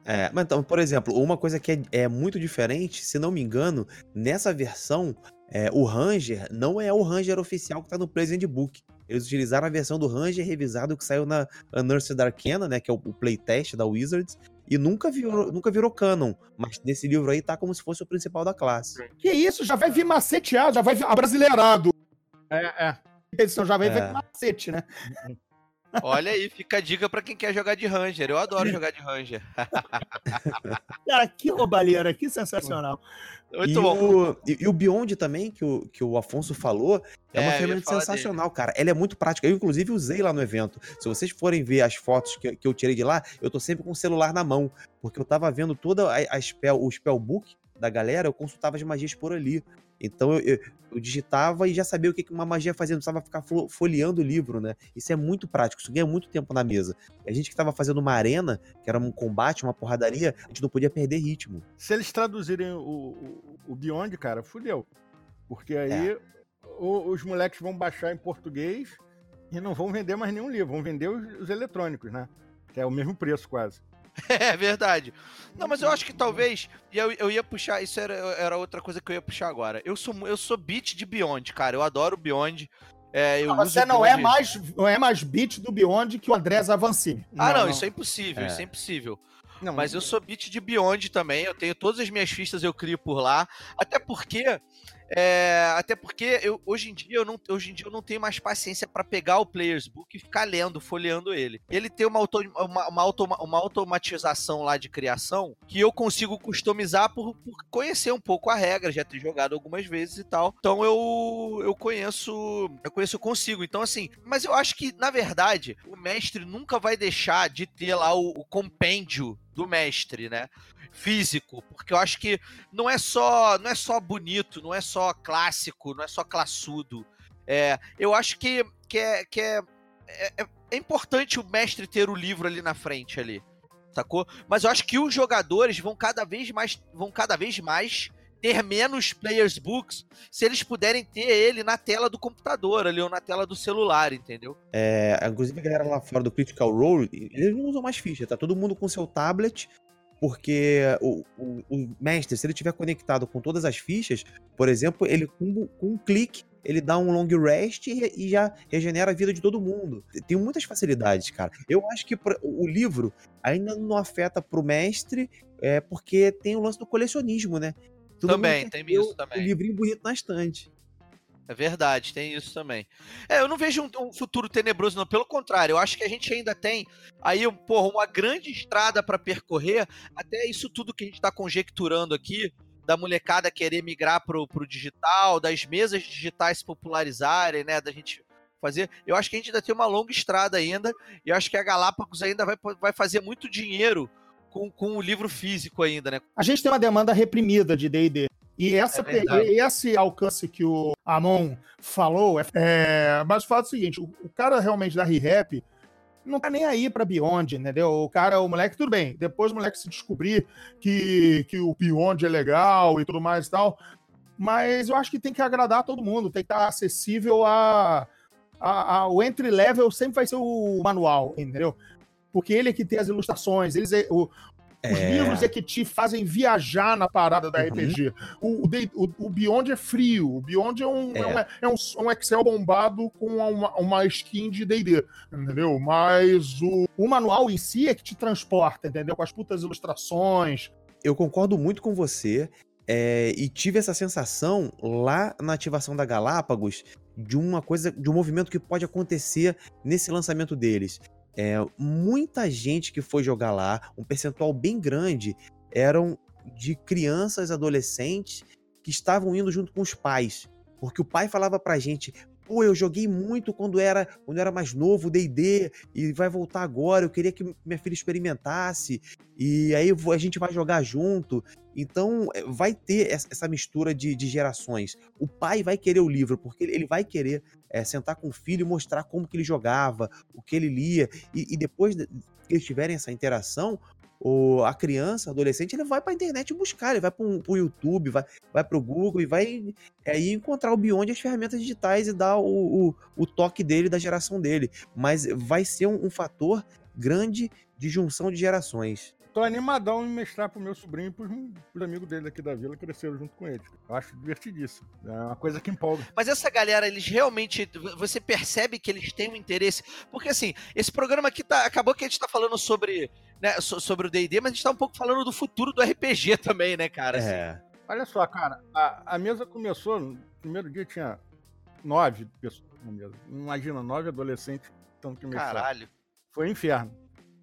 S5: É, mas então, por exemplo, uma coisa que é, é muito diferente, se não me engano, nessa versão, é, o Ranger não é o Ranger oficial que tá no Present Book. Eles utilizaram a versão do Ranger revisado que saiu na Unearthed Arcana, né, que é o, o playtest da Wizards, e nunca virou, nunca virou canon, mas nesse livro aí tá como se fosse o principal da classe.
S3: que isso, já vai vir maceteado, já vai vir abrasileirado.
S4: É, é.
S3: Edição já vai
S5: É.
S3: vir macete, né?
S2: Olha aí, fica a dica pra quem quer jogar de Ranger. Eu adoro jogar de Ranger.
S3: Cara, que roubalheira, que sensacional.
S2: Muito
S5: e,
S2: bom.
S5: O, e, e o Beyond também, que o, que o Afonso falou, é,
S2: É,
S5: uma ferramenta sensacional, cara. Ela é muito prática. Eu, inclusive, usei lá no evento. Se vocês forem ver as fotos que, que eu tirei de lá, eu tô sempre com o celular na mão. Porque eu tava vendo toda a, a spell, o spellbook da galera, eu consultava as magias por ali. Então eu, eu- eu digitava e já sabia o que uma magia fazia, não precisava ficar fo- folheando o livro, né? Isso é muito prático, isso ganha muito tempo na mesa. A gente que tava fazendo uma arena, que era um combate, uma porradaria, a gente não podia perder ritmo.
S4: Se eles traduzirem o, o, o Beyond, cara, fudeu. Porque aí o- os moleques vão baixar em português e não vão vender mais nenhum livro, vão vender os, os eletrônicos, né? Que é o mesmo preço quase.
S2: É verdade. Não, mas eu acho que talvez. E eu, eu ia puxar. Isso era, era outra coisa que eu ia puxar agora. Eu sou, eu sou beat de Beyond, cara. Eu adoro Beyond. É, uso
S3: Você não é mais, não é mais beat do Beyond que o André Zavancini.
S2: Ah, não, isso é impossível,
S5: É.
S2: isso é impossível.
S4: Não,
S2: Mas eu sou beat de Beyond também. Eu tenho todas as minhas fichas, eu crio por lá. Até porque. É, até porque eu, hoje, em dia eu não, hoje em dia eu não tenho mais paciência pra pegar o Player's Book e ficar lendo, folheando ele. Ele tem uma, auto, uma, uma, automa- uma automatização lá de criação que eu consigo customizar por, por conhecer um pouco a regra, já ter jogado algumas vezes e tal. Então eu, eu conheço. Eu conheço, consigo. Então, assim, mas eu acho que, na verdade, o mestre nunca vai deixar de ter lá o, o compêndio do mestre, né? Físico, porque eu acho que não é só não é só bonito, não é só clássico, não é só classudo. É, eu acho que, que, é, que é, é, é importante o mestre ter o livro ali na frente ali, sacou? Mas eu acho que os jogadores vão cada vez mais vão cada vez mais ter menos players books se eles puderem ter ele na tela do computador ali ou na tela do celular, entendeu?
S5: É, inclusive a galera lá fora do Critical Role, eles não usam mais ficha, tá todo mundo com seu tablet, porque o, o, o mestre, se ele tiver conectado com todas as fichas, por exemplo, ele com, com um clique, ele dá um long rest e, já regenera a vida de todo mundo. Tem muitas facilidades, cara. Eu acho que o livro ainda não afeta pro mestre, é, porque tem o lance do colecionismo, né? Todo
S2: Também, tem isso também.
S5: O livrinho bonito na estante.
S2: É verdade, tem isso também. É, eu não vejo um, um futuro tenebroso, não. Pelo contrário, eu acho que a gente ainda tem aí, porra, uma grande estrada para percorrer. Até isso tudo que a gente está conjecturando aqui, da molecada querer migrar pro, pro digital, das mesas digitais se popularizarem, né? Da gente fazer. Eu acho que a gente ainda tem uma longa estrada ainda. E eu acho que a Galápagos ainda vai, vai fazer muito dinheiro com, com o livro físico ainda, né?
S3: A gente tem uma demanda reprimida de D&D. E essa,
S2: É verdade.
S3: e esse alcance que o Amon falou, é, é, mas o fato é o seguinte, o, o cara realmente da ReHap não tá nem aí pra Beyond, entendeu? O cara, o moleque, tudo bem, depois o moleque se descobrir que, que o Beyond é legal e tudo mais e tal, mas eu acho que tem que agradar todo mundo, tem que estar acessível a, a- a- o entry level sempre vai ser o manual, entendeu? Porque ele é que tem as ilustrações, eles é, o, os
S5: É.
S3: livros é que te fazem viajar na parada da
S5: Uhum.
S3: RPG. O, o, o- Beyond é frio. O Beyond é um,
S5: É.
S3: é. um- é um- um Excel bombado com uma, uma skin de D&D, entendeu? Mas o, o manual em si é que te transporta, entendeu? Com as putas ilustrações.
S5: eu concordo muito com você é, e tive essa sensação lá na ativação da Galápagos de uma coisa, de um movimento que pode acontecer nesse lançamento deles. É, muita gente que foi jogar lá, um percentual bem grande, eram de crianças, adolescentes que estavam indo junto com os pais. Porque o pai falava pra gente, pô, eu joguei muito quando era, quando era mais novo, D&D, e vai voltar agora, eu queria que minha filha experimentasse, e aí a gente vai jogar junto. Então eh, vai ter essa mistura de, de gerações. O pai vai querer o livro, porque ele vai querer eh, sentar com o filho e mostrar como que ele jogava, o que ele lia, e, e depois de- que eles tiverem essa interação, o, a criança, adolescente, ele vai pra internet buscar, ele vai pro, pro YouTube, vai, vai pro Google e vai aí encontrar o Beyond as ferramentas digitais e dar o, o, o toque dele, da geração dele. Mas vai ser um, um fator grande de junção de gerações.
S4: Tô animadão em mestrar pro meu sobrinho e pros, pros amigos dele aqui da vila cresceram junto com ele. Eu acho divertidíssimo. É uma coisa que empolga.
S2: Mas essa galera, eles realmente. Você percebe que eles têm um interesse. Porque assim, esse programa aqui tá. Acabou que a gente tá falando sobre. Né, so- sobre o DD, mas a gente tá um pouco falando do futuro do RPG também, né, cara? Assim,
S5: É.
S4: Olha só, cara, a, a mesa começou, no primeiro dia tinha nove pessoas na mesa. Imagina, nove adolescentes que estão que mestrar.
S2: Caralho.
S4: Foi um inferno.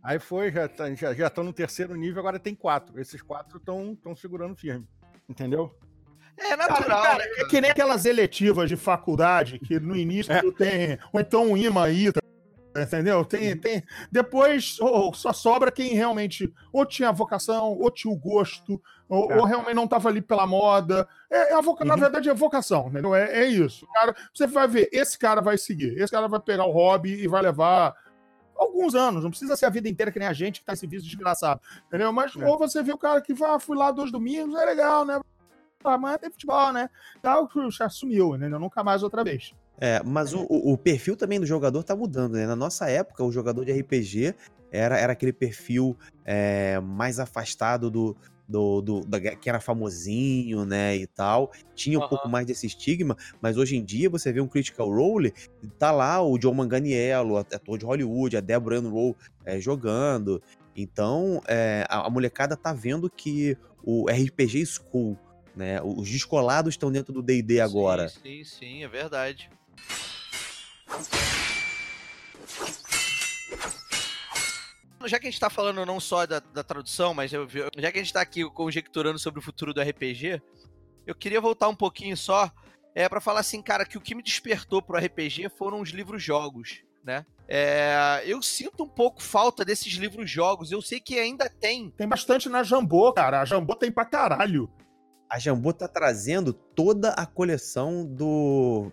S4: Aí foi, já estão já, já tão no terceiro nível, agora tem quatro. Esses quatro estão segurando firme. Entendeu?
S2: É natural,
S3: Cara,
S2: né?
S3: é que nem aquelas eletivas de faculdade, que no início
S4: É.
S3: tem. Ou então um imã aí, tá- entendeu? Tem, tem. Depois ou só sobra quem realmente ou tinha vocação, ou tinha o gosto, ou,
S4: É.
S3: ou realmente não tava ali pela moda. É, é a voca... Na
S5: Uhum.
S3: verdade, é vocação, entendeu? É, é isso. Cara, você vai ver, esse cara vai seguir, esse cara vai pegar o hobby e vai levar. Alguns anos, não precisa ser a vida inteira que nem a gente que tá esse vício desgraçado, entendeu? Mas
S4: É.
S3: ou você vê o cara que vai, ah, fui lá dois domingos, é legal, né? ah, mas tem futebol, né? Tal, já sumiu, né? Nunca mais outra vez.
S5: É, mas o, o- o perfil também do jogador tá mudando, né? Na nossa época, o jogador de RPG era, era aquele perfil é, mais afastado do, do, do- da- que era famosinho, né, e tal. Tinha um
S2: Aham.
S5: pouco mais desse estigma, mas hoje em dia você vê um Critical Role, tá lá o John Manganiello, ator de Hollywood, a Deborah Ann Rowe é, jogando. Então, é, a, a molecada tá vendo que o RPG School, né, os descolados estão dentro do D&D agora.
S2: Sim, sim, sim, é verdade. Já que a gente tá falando não só da, da tradução, mas eu já que a gente tá aqui conjecturando sobre o futuro do RPG, eu queria voltar um pouquinho só é, para falar assim, cara, que o que me despertou pro RPG foram os livros-jogos, né? É, eu sinto um pouco falta desses livros-jogos. Eu sei que ainda tem.
S3: Tem bastante na Jambô, cara. A Jambô tem pra caralho.
S5: A Jambô tá trazendo toda a coleção do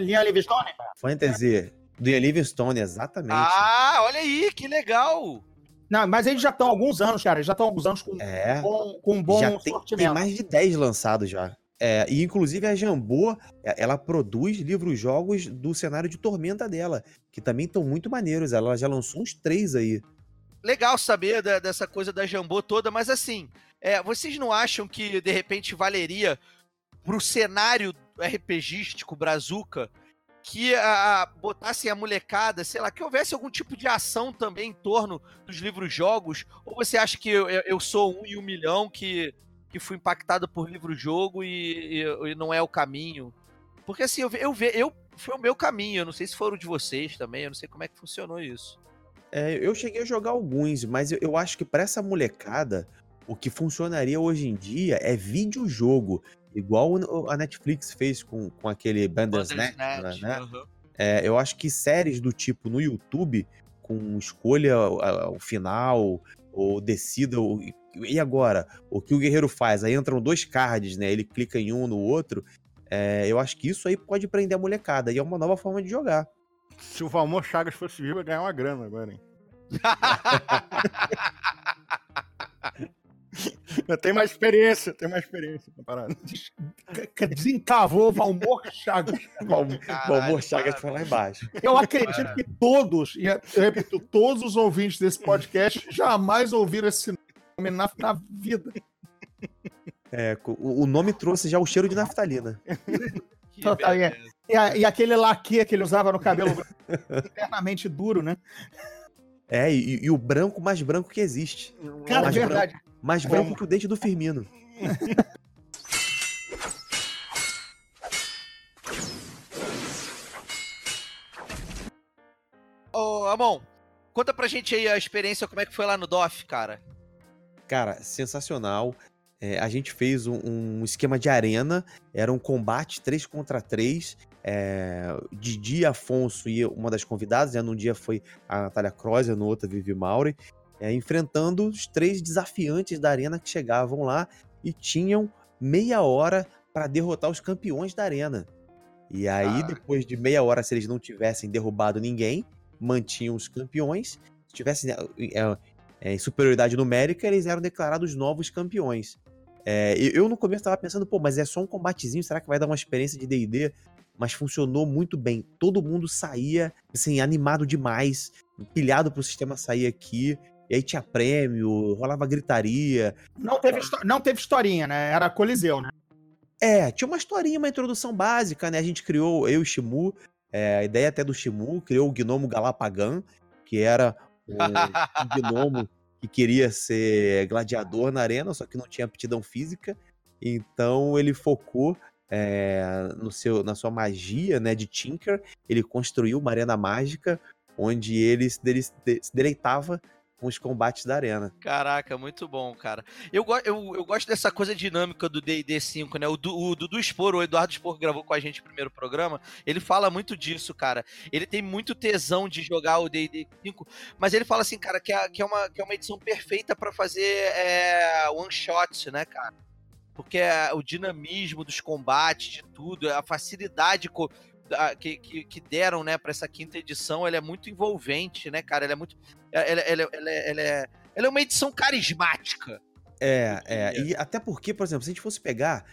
S3: Linha Livingstone?
S5: Fantasy, do Ian Livingstone, exatamente.
S2: Ah, olha aí, que legal!
S3: Não, mas eles já estão há alguns anos, cara. Eles já estão há alguns anos com,
S5: É.
S3: bom, com um bom
S5: já tem, tem mais de 10 lançados já. É, e inclusive a Jambô, é, ela produz livros-jogos do cenário de Tormenta dela, que também estão muito maneiros. Ela já lançou uns três aí.
S2: legal saber da- dessa coisa da Jambô toda, mas assim, é, vocês não acham que de repente valeria pro cenário RPGístico Brazuca que a, botassem a molecada, sei lá, que houvesse algum tipo de ação também em torno dos livros-jogos? Ou você acha que eu, eu- sou um e um milhão que, que fui impactado por livro-jogo e, e- e não é o caminho? Porque assim, eu, eu, eu foi o meu caminho, eu não sei se foram de vocês também, eu não sei como é que funcionou isso.
S5: É, eu cheguei a jogar alguns, mas eu, eu acho que pra essa molecada, o que funcionaria hoje em dia é videojogo. Igual a Netflix fez com, com aquele Bandersnatch,
S2: Bandersnatch,
S5: né?
S2: aham.
S5: É, eu acho que séries do tipo no YouTube, com escolha o final, ou decida. o- e agora? O que o guerreiro faz? Aí entram dois cards, né? Ele clica em um no outro. É, eu acho que isso aí pode prender a molecada. E é uma nova forma de jogar.
S4: Se o Valmor Chagas fosse vivo, ia ganhar uma grana agora, hein? Eu tenho mais experiência, tenho mais experiência.
S3: Que Desencavou o Valmor Chagas.
S2: Caralho,
S5: amor Chagas foi lá embaixo.
S3: Eu acredito que todos, e eu repito, todos os ouvintes desse podcast jamais ouviram esse nome na, na vida.
S5: É, o, o nome trouxe já o cheiro de naftalina.
S3: Total, é. E, e aquele laque que ele usava no cabelo eternamente duro, né?
S5: É, e, e o branco mais branco que existe.
S3: Cara, é
S5: Mais
S3: verdade.
S5: Mais
S3: Como?
S5: branco que o dente do Firmino.
S2: Ô, Amon, conta pra gente aí a experiência, como é que foi lá no DOF, cara.
S5: Cara, sensacional. É, a gente fez um, um esquema de arena, era um combate 3 contra 3. É, Didi Afonso e uma das convidadas, né? num dia foi a Natália Kreuzer, no outro a Vivi Mauri, é, enfrentando os três desafiantes da arena que chegavam lá e tinham meia hora para derrotar os campeões da arena. E aí,
S2: Caraca.
S5: depois de meia hora, se eles não tivessem derrubado ninguém, mantinham os campeões. Se tivessem é, é, em superioridade numérica, eles eram declarados novos campeões. É, eu, eu no começo tava pensando, pô, mas é só um combatezinho, será que vai dar uma experiência de D&D? Mas funcionou muito bem. Todo mundo saía, assim, animado demais, pilhado pro sistema sair aqui. E aí tinha prêmio, rolava gritaria.
S3: Não teve, não teve historinha, né? Era Coliseu, né?
S5: É, tinha uma historinha, uma introdução básica, né? A gente criou, eu e o Shimu, é, a ideia até do Shimu, criou o Gnomo Galapagan, que era um, um gnomo que queria ser gladiador na arena, só que não tinha aptidão física. Então ele focou é, no seu, na sua magia né, de Tinker. Ele construiu uma arena mágica onde ele se, dele- se deleitava com os combates da arena.
S2: Caraca, muito bom, cara. Eu, eu, eu gosto dessa coisa dinâmica do D&D 5, né? O, Du- o Dudu Spor, o Eduardo Spor que gravou com a gente o primeiro programa, ele fala muito disso, cara. Ele tem muito tesão de jogar o D&D 5, mas ele fala assim, cara, que é, que é, uma, que é uma edição perfeita pra fazer é, one shot, né, cara? Porque é o dinamismo dos combates, de tudo, a facilidade que, que, que deram, né, pra essa quinta edição, ela é muito envolvente, né, cara? Ela é muito. Ela, ela, ela, ela, é, ela é uma edição carismática.
S5: É, é. E até porque, por exemplo, se a gente fosse pegar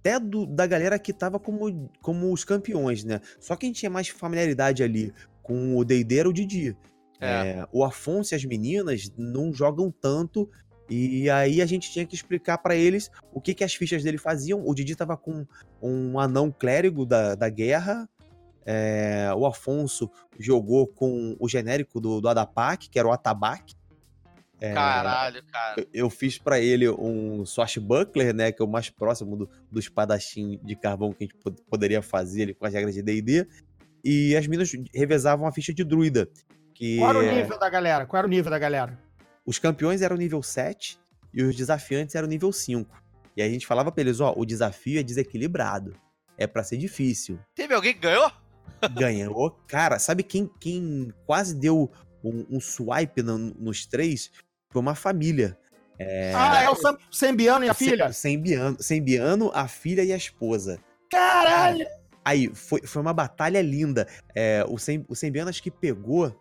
S5: até do- da galera que tava como, como os campeões, né? Só quem tinha mais familiaridade ali com o D&D era o Didi.
S2: É.
S5: É, o Afonso e as meninas não jogam tanto e aí a gente tinha que explicar pra eles o que, que as fichas dele faziam. O Didi tava com um anão clérigo da, da guerra. é, o Afonso jogou com o genérico do, do Adapak, que era o Atabaque. É,
S2: Caralho, cara.
S5: eu- eu fiz pra ele um Swashbuckler, né? Que é o mais próximo do, do espadachim de carvão que a gente pod- poderia fazer ele com as regras de D&D. E as meninas revezavam a ficha de druida. Que
S3: Qual era o nível da galera? Qual era o nível da galera?
S5: Os campeões eram nível 7 e os desafiantes eram nível 5. E aí a gente falava pra eles, ó, o desafio é desequilibrado. É pra ser difícil.
S2: Teve alguém que ganhou?
S5: Ganhou. Cara, sabe quem, quem quase deu um, um swipe no- nos três? Foi uma família.
S3: Ah, é o Sam- Sembiano e a
S5: Sem-
S3: filha?
S5: Sembiano, Sembiano, a filha e a esposa.
S3: Caralho!
S5: Aí, foi, foi uma batalha linda. É, o, Sem, o Sembiano acho que pegou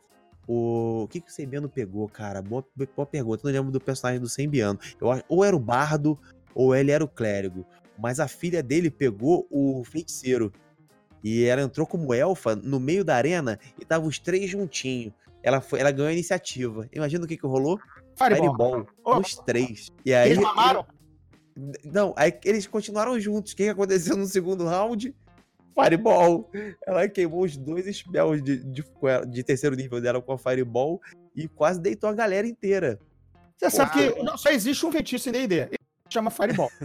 S5: o... O que, que o Sembiano pegou, cara? Boa, boa pergunta. Eu não lembro do personagem do Sembiano. Eu, ou era o bardo, ou ele era o clérigo. Mas a filha dele pegou o feiticeiro. E ela entrou como elfa no meio da arena e tava os três juntinhos. Ela, foi, ela ganhou a iniciativa. Imagina o que, que rolou?
S3: Fireball.
S5: Fireball.
S3: Oh.
S5: Os três. E aí,
S3: Eles mamaram?
S5: não, aí eles continuaram juntos. O que aconteceu no segundo round? Fireball. Ela queimou os dois spells de, de, de terceiro nível dela com a Fireball e quase deitou a galera inteira.
S3: Você sabe que não, só existe um feitiço em D&D. Ele chama Fireball.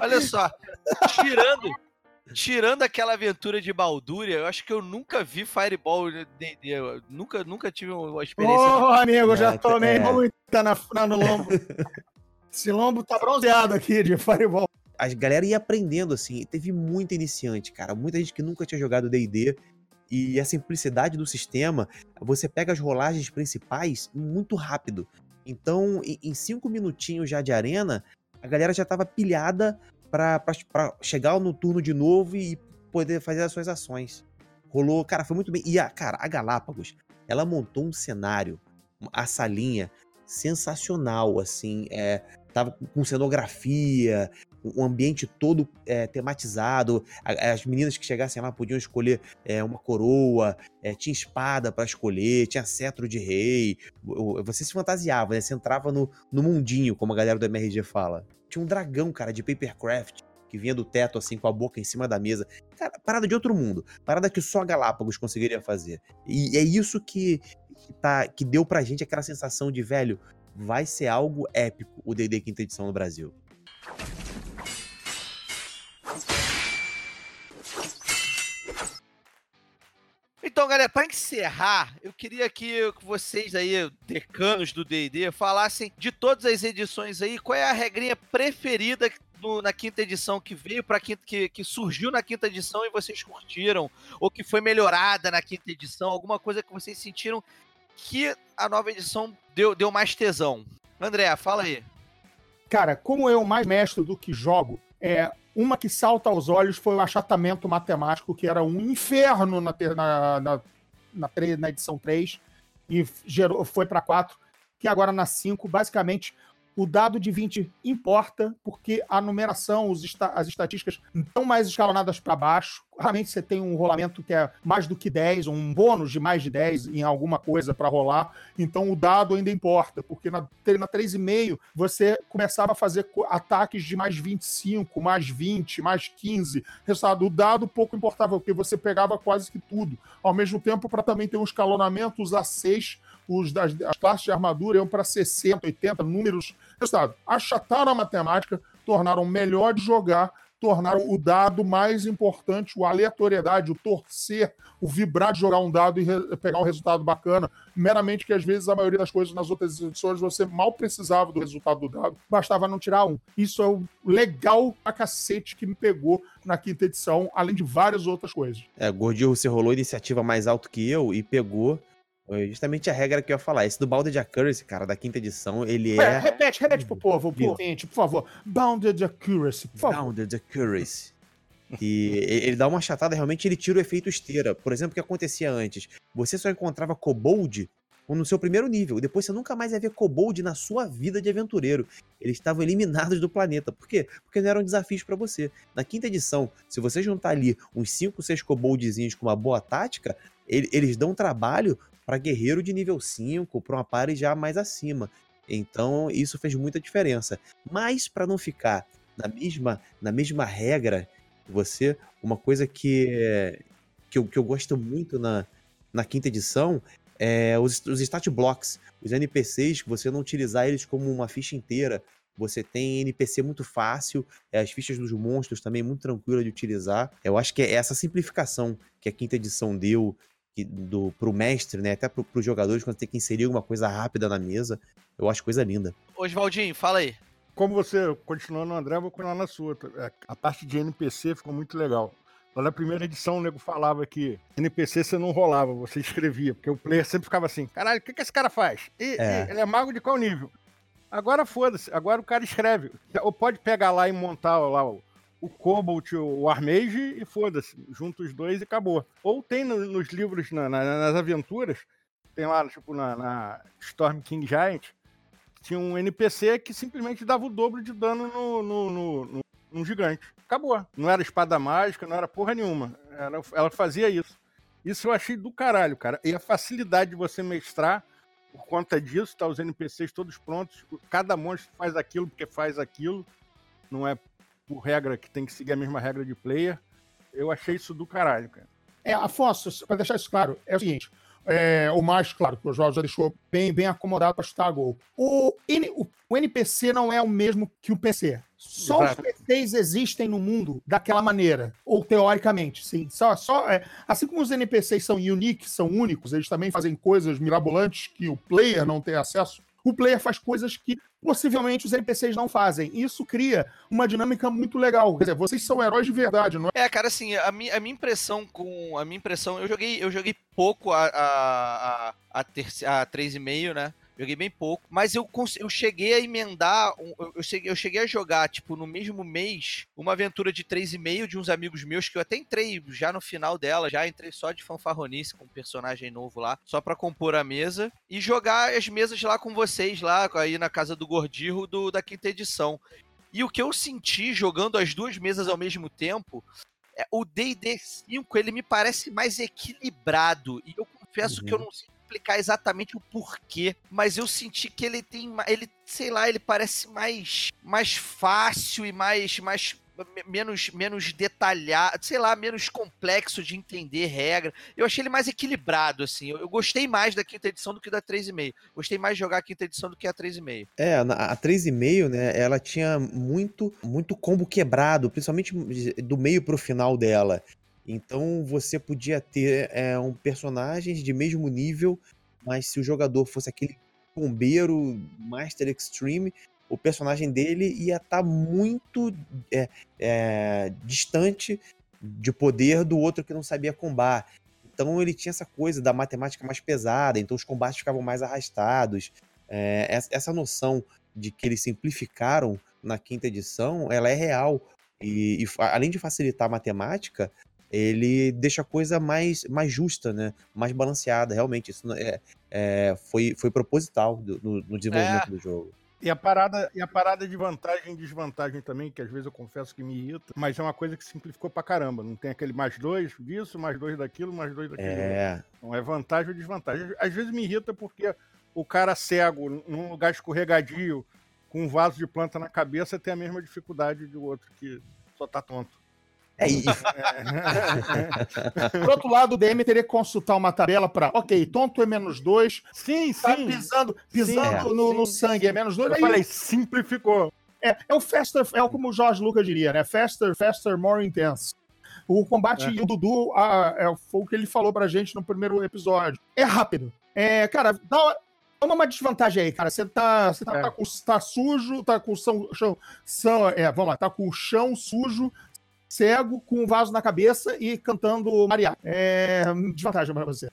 S2: Olha só, tirando, tirando aquela aventura de Baldúria, eu acho que eu nunca vi Fireball D&D. Nunca, nunca tive uma experiência.
S3: Ô, amigo, já
S5: É,
S3: tomei
S5: é.
S3: muita na, na, no lombo. Esse lombo tá bronzeado aqui de Fireball.
S5: A galera ia aprendendo, assim. Teve muita iniciante, cara. Muita gente que nunca tinha jogado D&D. E a simplicidade do sistema, você pega as rolagens principais muito rápido. Então, em- cinco minutinhos já de arena, a galera já tava pilhada pra chegar no turno de novo e poder fazer as suas ações. Rolou, cara, foi muito bem. E, a, cara, a Galápagos, ela montou um cenário, a salinha, sensacional, assim. É, tava com cenografia, um ambiente todo é, tematizado. As meninas que chegassem lá podiam escolher é, uma coroa, é, tinha espada pra escolher, tinha cetro de rei. Você se fantasiava, né? Você entrava no, no mundinho, como a galera do MRG fala. Tinha um dragão, cara, de papercraft. Que vinha do teto, assim, com a boca em cima da mesa. Cara, parada de outro mundo. Parada que só a Galápagos conseguiria fazer. E é isso que, que, tá, que deu pra gente aquela sensação de, velho, vai ser algo épico o D&D quinta edição no Brasil.
S2: Então, galera, para encerrar, eu queria que vocês aí, decanos do D&D, falassem de todas as edições aí, qual é a regrinha preferida na quinta edição que veio para quinta que, que surgiu na quinta edição e vocês curtiram ou que foi melhorada na quinta edição, alguma coisa que vocês sentiram que a nova edição deu, deu mais tesão. André, fala aí.
S3: Cara, como eu mais mestre do que jogo, é uma que salta aos olhos foi o achatamento matemático, que era um inferno na, na, na, na, na edição 3 e gerou, foi para 4, que agora na 5, basicamente, o dado de 20 importa, porque a numeração, os esta- as estatísticas estão mais escalonadas para baixo. Raramente você tem um rolamento que é mais do que 10, um bônus de mais de 10 em alguma coisa para rolar. Então o dado ainda importa, porque na, na 3,5 você começava a fazer ataques de mais 25, mais 20, mais 15. Resultado, o dado pouco importava, porque você pegava quase que tudo. Ao mesmo tempo, para também ter um escalonamento, os A6, os das, as classes de armadura iam para 60, 80 números. Resultado, achataram a matemática, tornaram melhor de jogar, tornaram o dado mais importante, o aleatoriedade, o torcer, o vibrar de jogar um dado e pegar um resultado bacana. Meramente que às vezes a maioria das coisas nas outras edições você mal precisava do resultado do dado, bastava não tirar um. Isso é o legal a cacete que me pegou na quinta edição, além de várias outras coisas.
S5: É, Gordinho, você rolou iniciativa mais alto que eu e pegou é, justamente a regra que eu ia falar. Esse do Bounded Accuracy, cara, da quinta edição, ele
S3: Ué,
S5: é
S3: repete, repete pro povo, por, gente, por favor. Bounded Accuracy, por favor.
S5: Bounded Accuracy. E ele dá uma achatada, realmente ele tira o efeito esteira. Por exemplo, o que acontecia antes? Você só encontrava kobold no seu primeiro nível. Depois você nunca mais ia ver kobold na sua vida de aventureiro. Eles estavam eliminados do planeta. Por quê? Porque não eram desafios para você. Na quinta edição, se você juntar ali uns 5, 6 koboldzinhos com uma boa tática, ele- eles dão trabalho para guerreiro de nível 5, para uma party já mais acima. Então, isso fez muita diferença. Mas para não ficar na mesma, na mesma regra que você, uma coisa que, que, eu, que eu gosto muito na, na quinta edição é os, os stat blocks, os NPCs, você não utilizar eles como uma ficha inteira. Você tem NPC muito fácil, é, as fichas dos monstros também muito tranquila de utilizar. Eu acho que é essa simplificação que a quinta edição deu que, do, pro mestre, né? Até pro, pros jogadores, quando tem que inserir alguma coisa rápida na mesa. Eu acho coisa linda.
S2: Oswaldinho, fala aí.
S4: Como você continuou no André, eu vou continuar na sua. É, A parte de NPC ficou muito legal. Lá na primeira edição, o nego falava que NPC você não rolava, você escrevia, porque o player sempre ficava assim: caralho, o que, que esse cara faz? E,
S5: É.
S4: e ele é mago de qual nível? Agora foda-se, agora o cara escreve. Ou pode pegar lá e montar lá o, o Cobalt, o Armage e foda-se, junta os dois e acabou. Ou tem no- nos livros, na- na- nas aventuras, tem lá, tipo, na, na Storm King Giant, tinha um NPC que simplesmente dava o dobro de dano no, no, no, no- num gigante. Acabou. Não era espada mágica, não era porra nenhuma. Era- ela fazia isso. Isso eu achei do caralho, cara. E a facilidade de você mestrar por conta disso, tá os NPCs todos prontos. Cada monstro faz aquilo porque faz aquilo. Não é por regra que tem que seguir a mesma regra de player. Eu achei isso do caralho, cara.
S3: É, Afonso, para deixar isso claro, é o seguinte: é, o mais claro, que o João já deixou bem, bem acomodado para chutar gol. O, N- o- o NPC não é o mesmo que o PC. Só
S4: Exato.
S3: os PCs existem no mundo daquela maneira, ou teoricamente, sim. Só, só, é, assim como os NPCs são unique, são únicos, eles também fazem coisas mirabolantes que o player não tem acesso. O player faz coisas que possivelmente os NPCs não fazem. Isso cria uma dinâmica muito legal. Quer dizer, vocês são heróis de verdade, não é?
S2: É, cara, assim, a minha, a minha impressão com. A minha impressão. Eu joguei, eu joguei pouco a, a, a, a, a 3,5, né? Joguei bem pouco, mas eu, eu cheguei a emendar, eu, cheguei, eu cheguei a jogar, tipo, no mesmo mês, uma aventura de 3,5 de uns amigos meus, que eu até entrei já no final dela, já entrei só de fanfarronice com um personagem novo lá, só pra compor a mesa, e jogar as mesas lá com vocês, lá, aí na casa do Gordirro do, da quinta edição. E o que eu senti jogando as duas mesas ao mesmo tempo é, o D&D 5, ele me parece mais equilibrado. E eu confesso que eu
S5: Uhum.
S2: não sei explicar exatamente o porquê, mas eu senti que ele tem, ele, sei lá, ele parece mais mais fácil e mais mais me- menos menos detalhado, sei lá, menos complexo de entender regra. Eu achei ele mais equilibrado assim. Eu, eu gostei mais da quinta edição do que da 3,5. Gostei mais de jogar a quinta edição do que a 3,5.
S5: É, a 3,5, né, ela tinha muito, muito combo quebrado, principalmente do meio pro final dela. Então você podia ter é, um personagens de mesmo nível, mas se o jogador fosse aquele bombeiro Master Extreme, o personagem dele ia estar muito é, é, distante de poder do outro que não sabia combar. Então ele tinha essa coisa da matemática mais pesada, então os combates ficavam mais arrastados. É, essa- noção de que eles simplificaram na quinta edição, ela é real. E, e além de facilitar a matemática, ele deixa a coisa mais, mais justa, né? Mais balanceada, realmente. Isso é, é, foi, foi proposital do- no, no desenvolvimento do jogo.
S4: E a parada, e a parada de vantagem e desvantagem também, que às vezes eu confesso que me irrita, mas é uma coisa que simplificou pra caramba. Não tem aquele mais dois disso, mais dois daquilo, mais dois daquilo.
S5: É,
S4: Não é vantagem ou desvantagem. Às vezes me irrita porque o cara cego, num lugar escorregadio, com um vaso de planta na cabeça, tem a mesma dificuldade do outro que só tá tonto.
S5: É, e-
S3: Por outro lado, o DM teria que consultar uma tabela para, ok, tonto é menos dois,
S4: sim,
S3: tá
S4: sim.
S3: pisando, pisando
S5: Sim,
S3: no, no
S4: sim.
S3: sangue é menos dois.
S4: Eu
S3: aí
S4: falei, simplificou.
S3: é, é o faster, é o como o Jorge Lucas diria, né? Faster, faster, more intense. O combate
S4: É.
S3: e o Dudu ah, é, foi o que ele falou pra gente no primeiro episódio. É rápido. É, cara, dá, toma uma desvantagem aí, cara. Você tá, você tá,
S4: É.
S3: tá com, tá sujo, tá com o chão, chão, chão- é, vamos lá, tá com o chão sujo, cego, com um vaso na cabeça e cantando Maria. É, desvantagem pra você.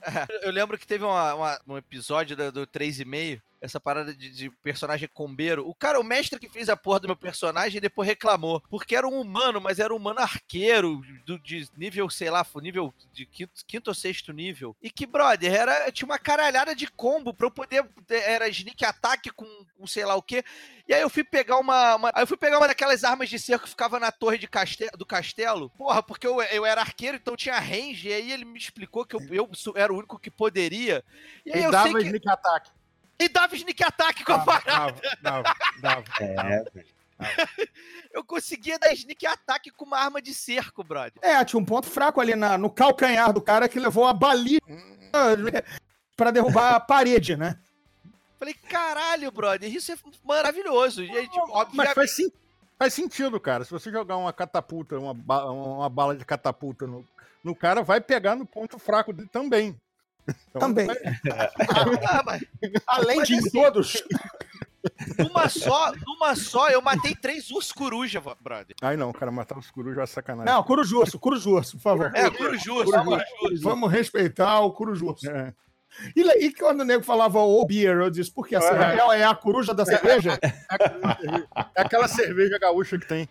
S2: Eu lembro que teve uma- uma- um episódio da- do 3,5 essa parada de, de personagem combeiro. O cara, o mestre que fez a porra do meu personagem, depois reclamou. Porque era um humano, mas era um humano arqueiro, do, de nível, sei lá, nível de quinto, quinto ou sexto nível. E que, brother, era, tinha uma caralhada de combo pra eu poder. Era sneak attack com, com sei lá o quê. E aí eu fui pegar uma, uma- Aí eu fui pegar uma daquelas armas de cerco que ficava na torre de caste- do castelo. Porra, porque eu, eu era arqueiro, então tinha range. E aí ele me explicou que eu, eu era o único que poderia. E aí
S4: E
S2: eu
S4: dava
S2: sei que.
S4: sneak attack.
S2: E dava sneak attack com a parada.
S4: Dava, dava, dava.
S5: É,
S2: Eu conseguia dar sneak attack com uma arma de cerco, brother.
S3: É, tinha um ponto fraco ali na- no calcanhar do cara que levou a balinha pra derrubar a parede, né?
S2: Falei, caralho, brother, isso é maravilhoso. E tipo,
S4: Mas
S2: obviamente-
S4: faz, sim- faz sentido, cara. Se você jogar uma catapulta, uma, ba- uma bala de catapulta no, no cara, vai pegar no ponto fraco dele também. Então,
S3: Também.
S4: vai-
S2: Ah, mas
S3: Além
S2: Mas
S3: de
S2: assim-
S3: todos.
S2: numa só, numa só, eu matei três ursos coruja, brother.
S4: Ai não, cara, matar os corujos é sacanagem.
S3: Não, Curujurso, Curujurso, por favor.
S2: É, curujurso, curujurso.
S3: Vamos respeitar o Curujurso.
S4: É.
S3: E, e quando o nego falava o beer, eu disse, por que a cerveja é a coruja da cerveja?
S4: É aquela cerveja gaúcha que tem.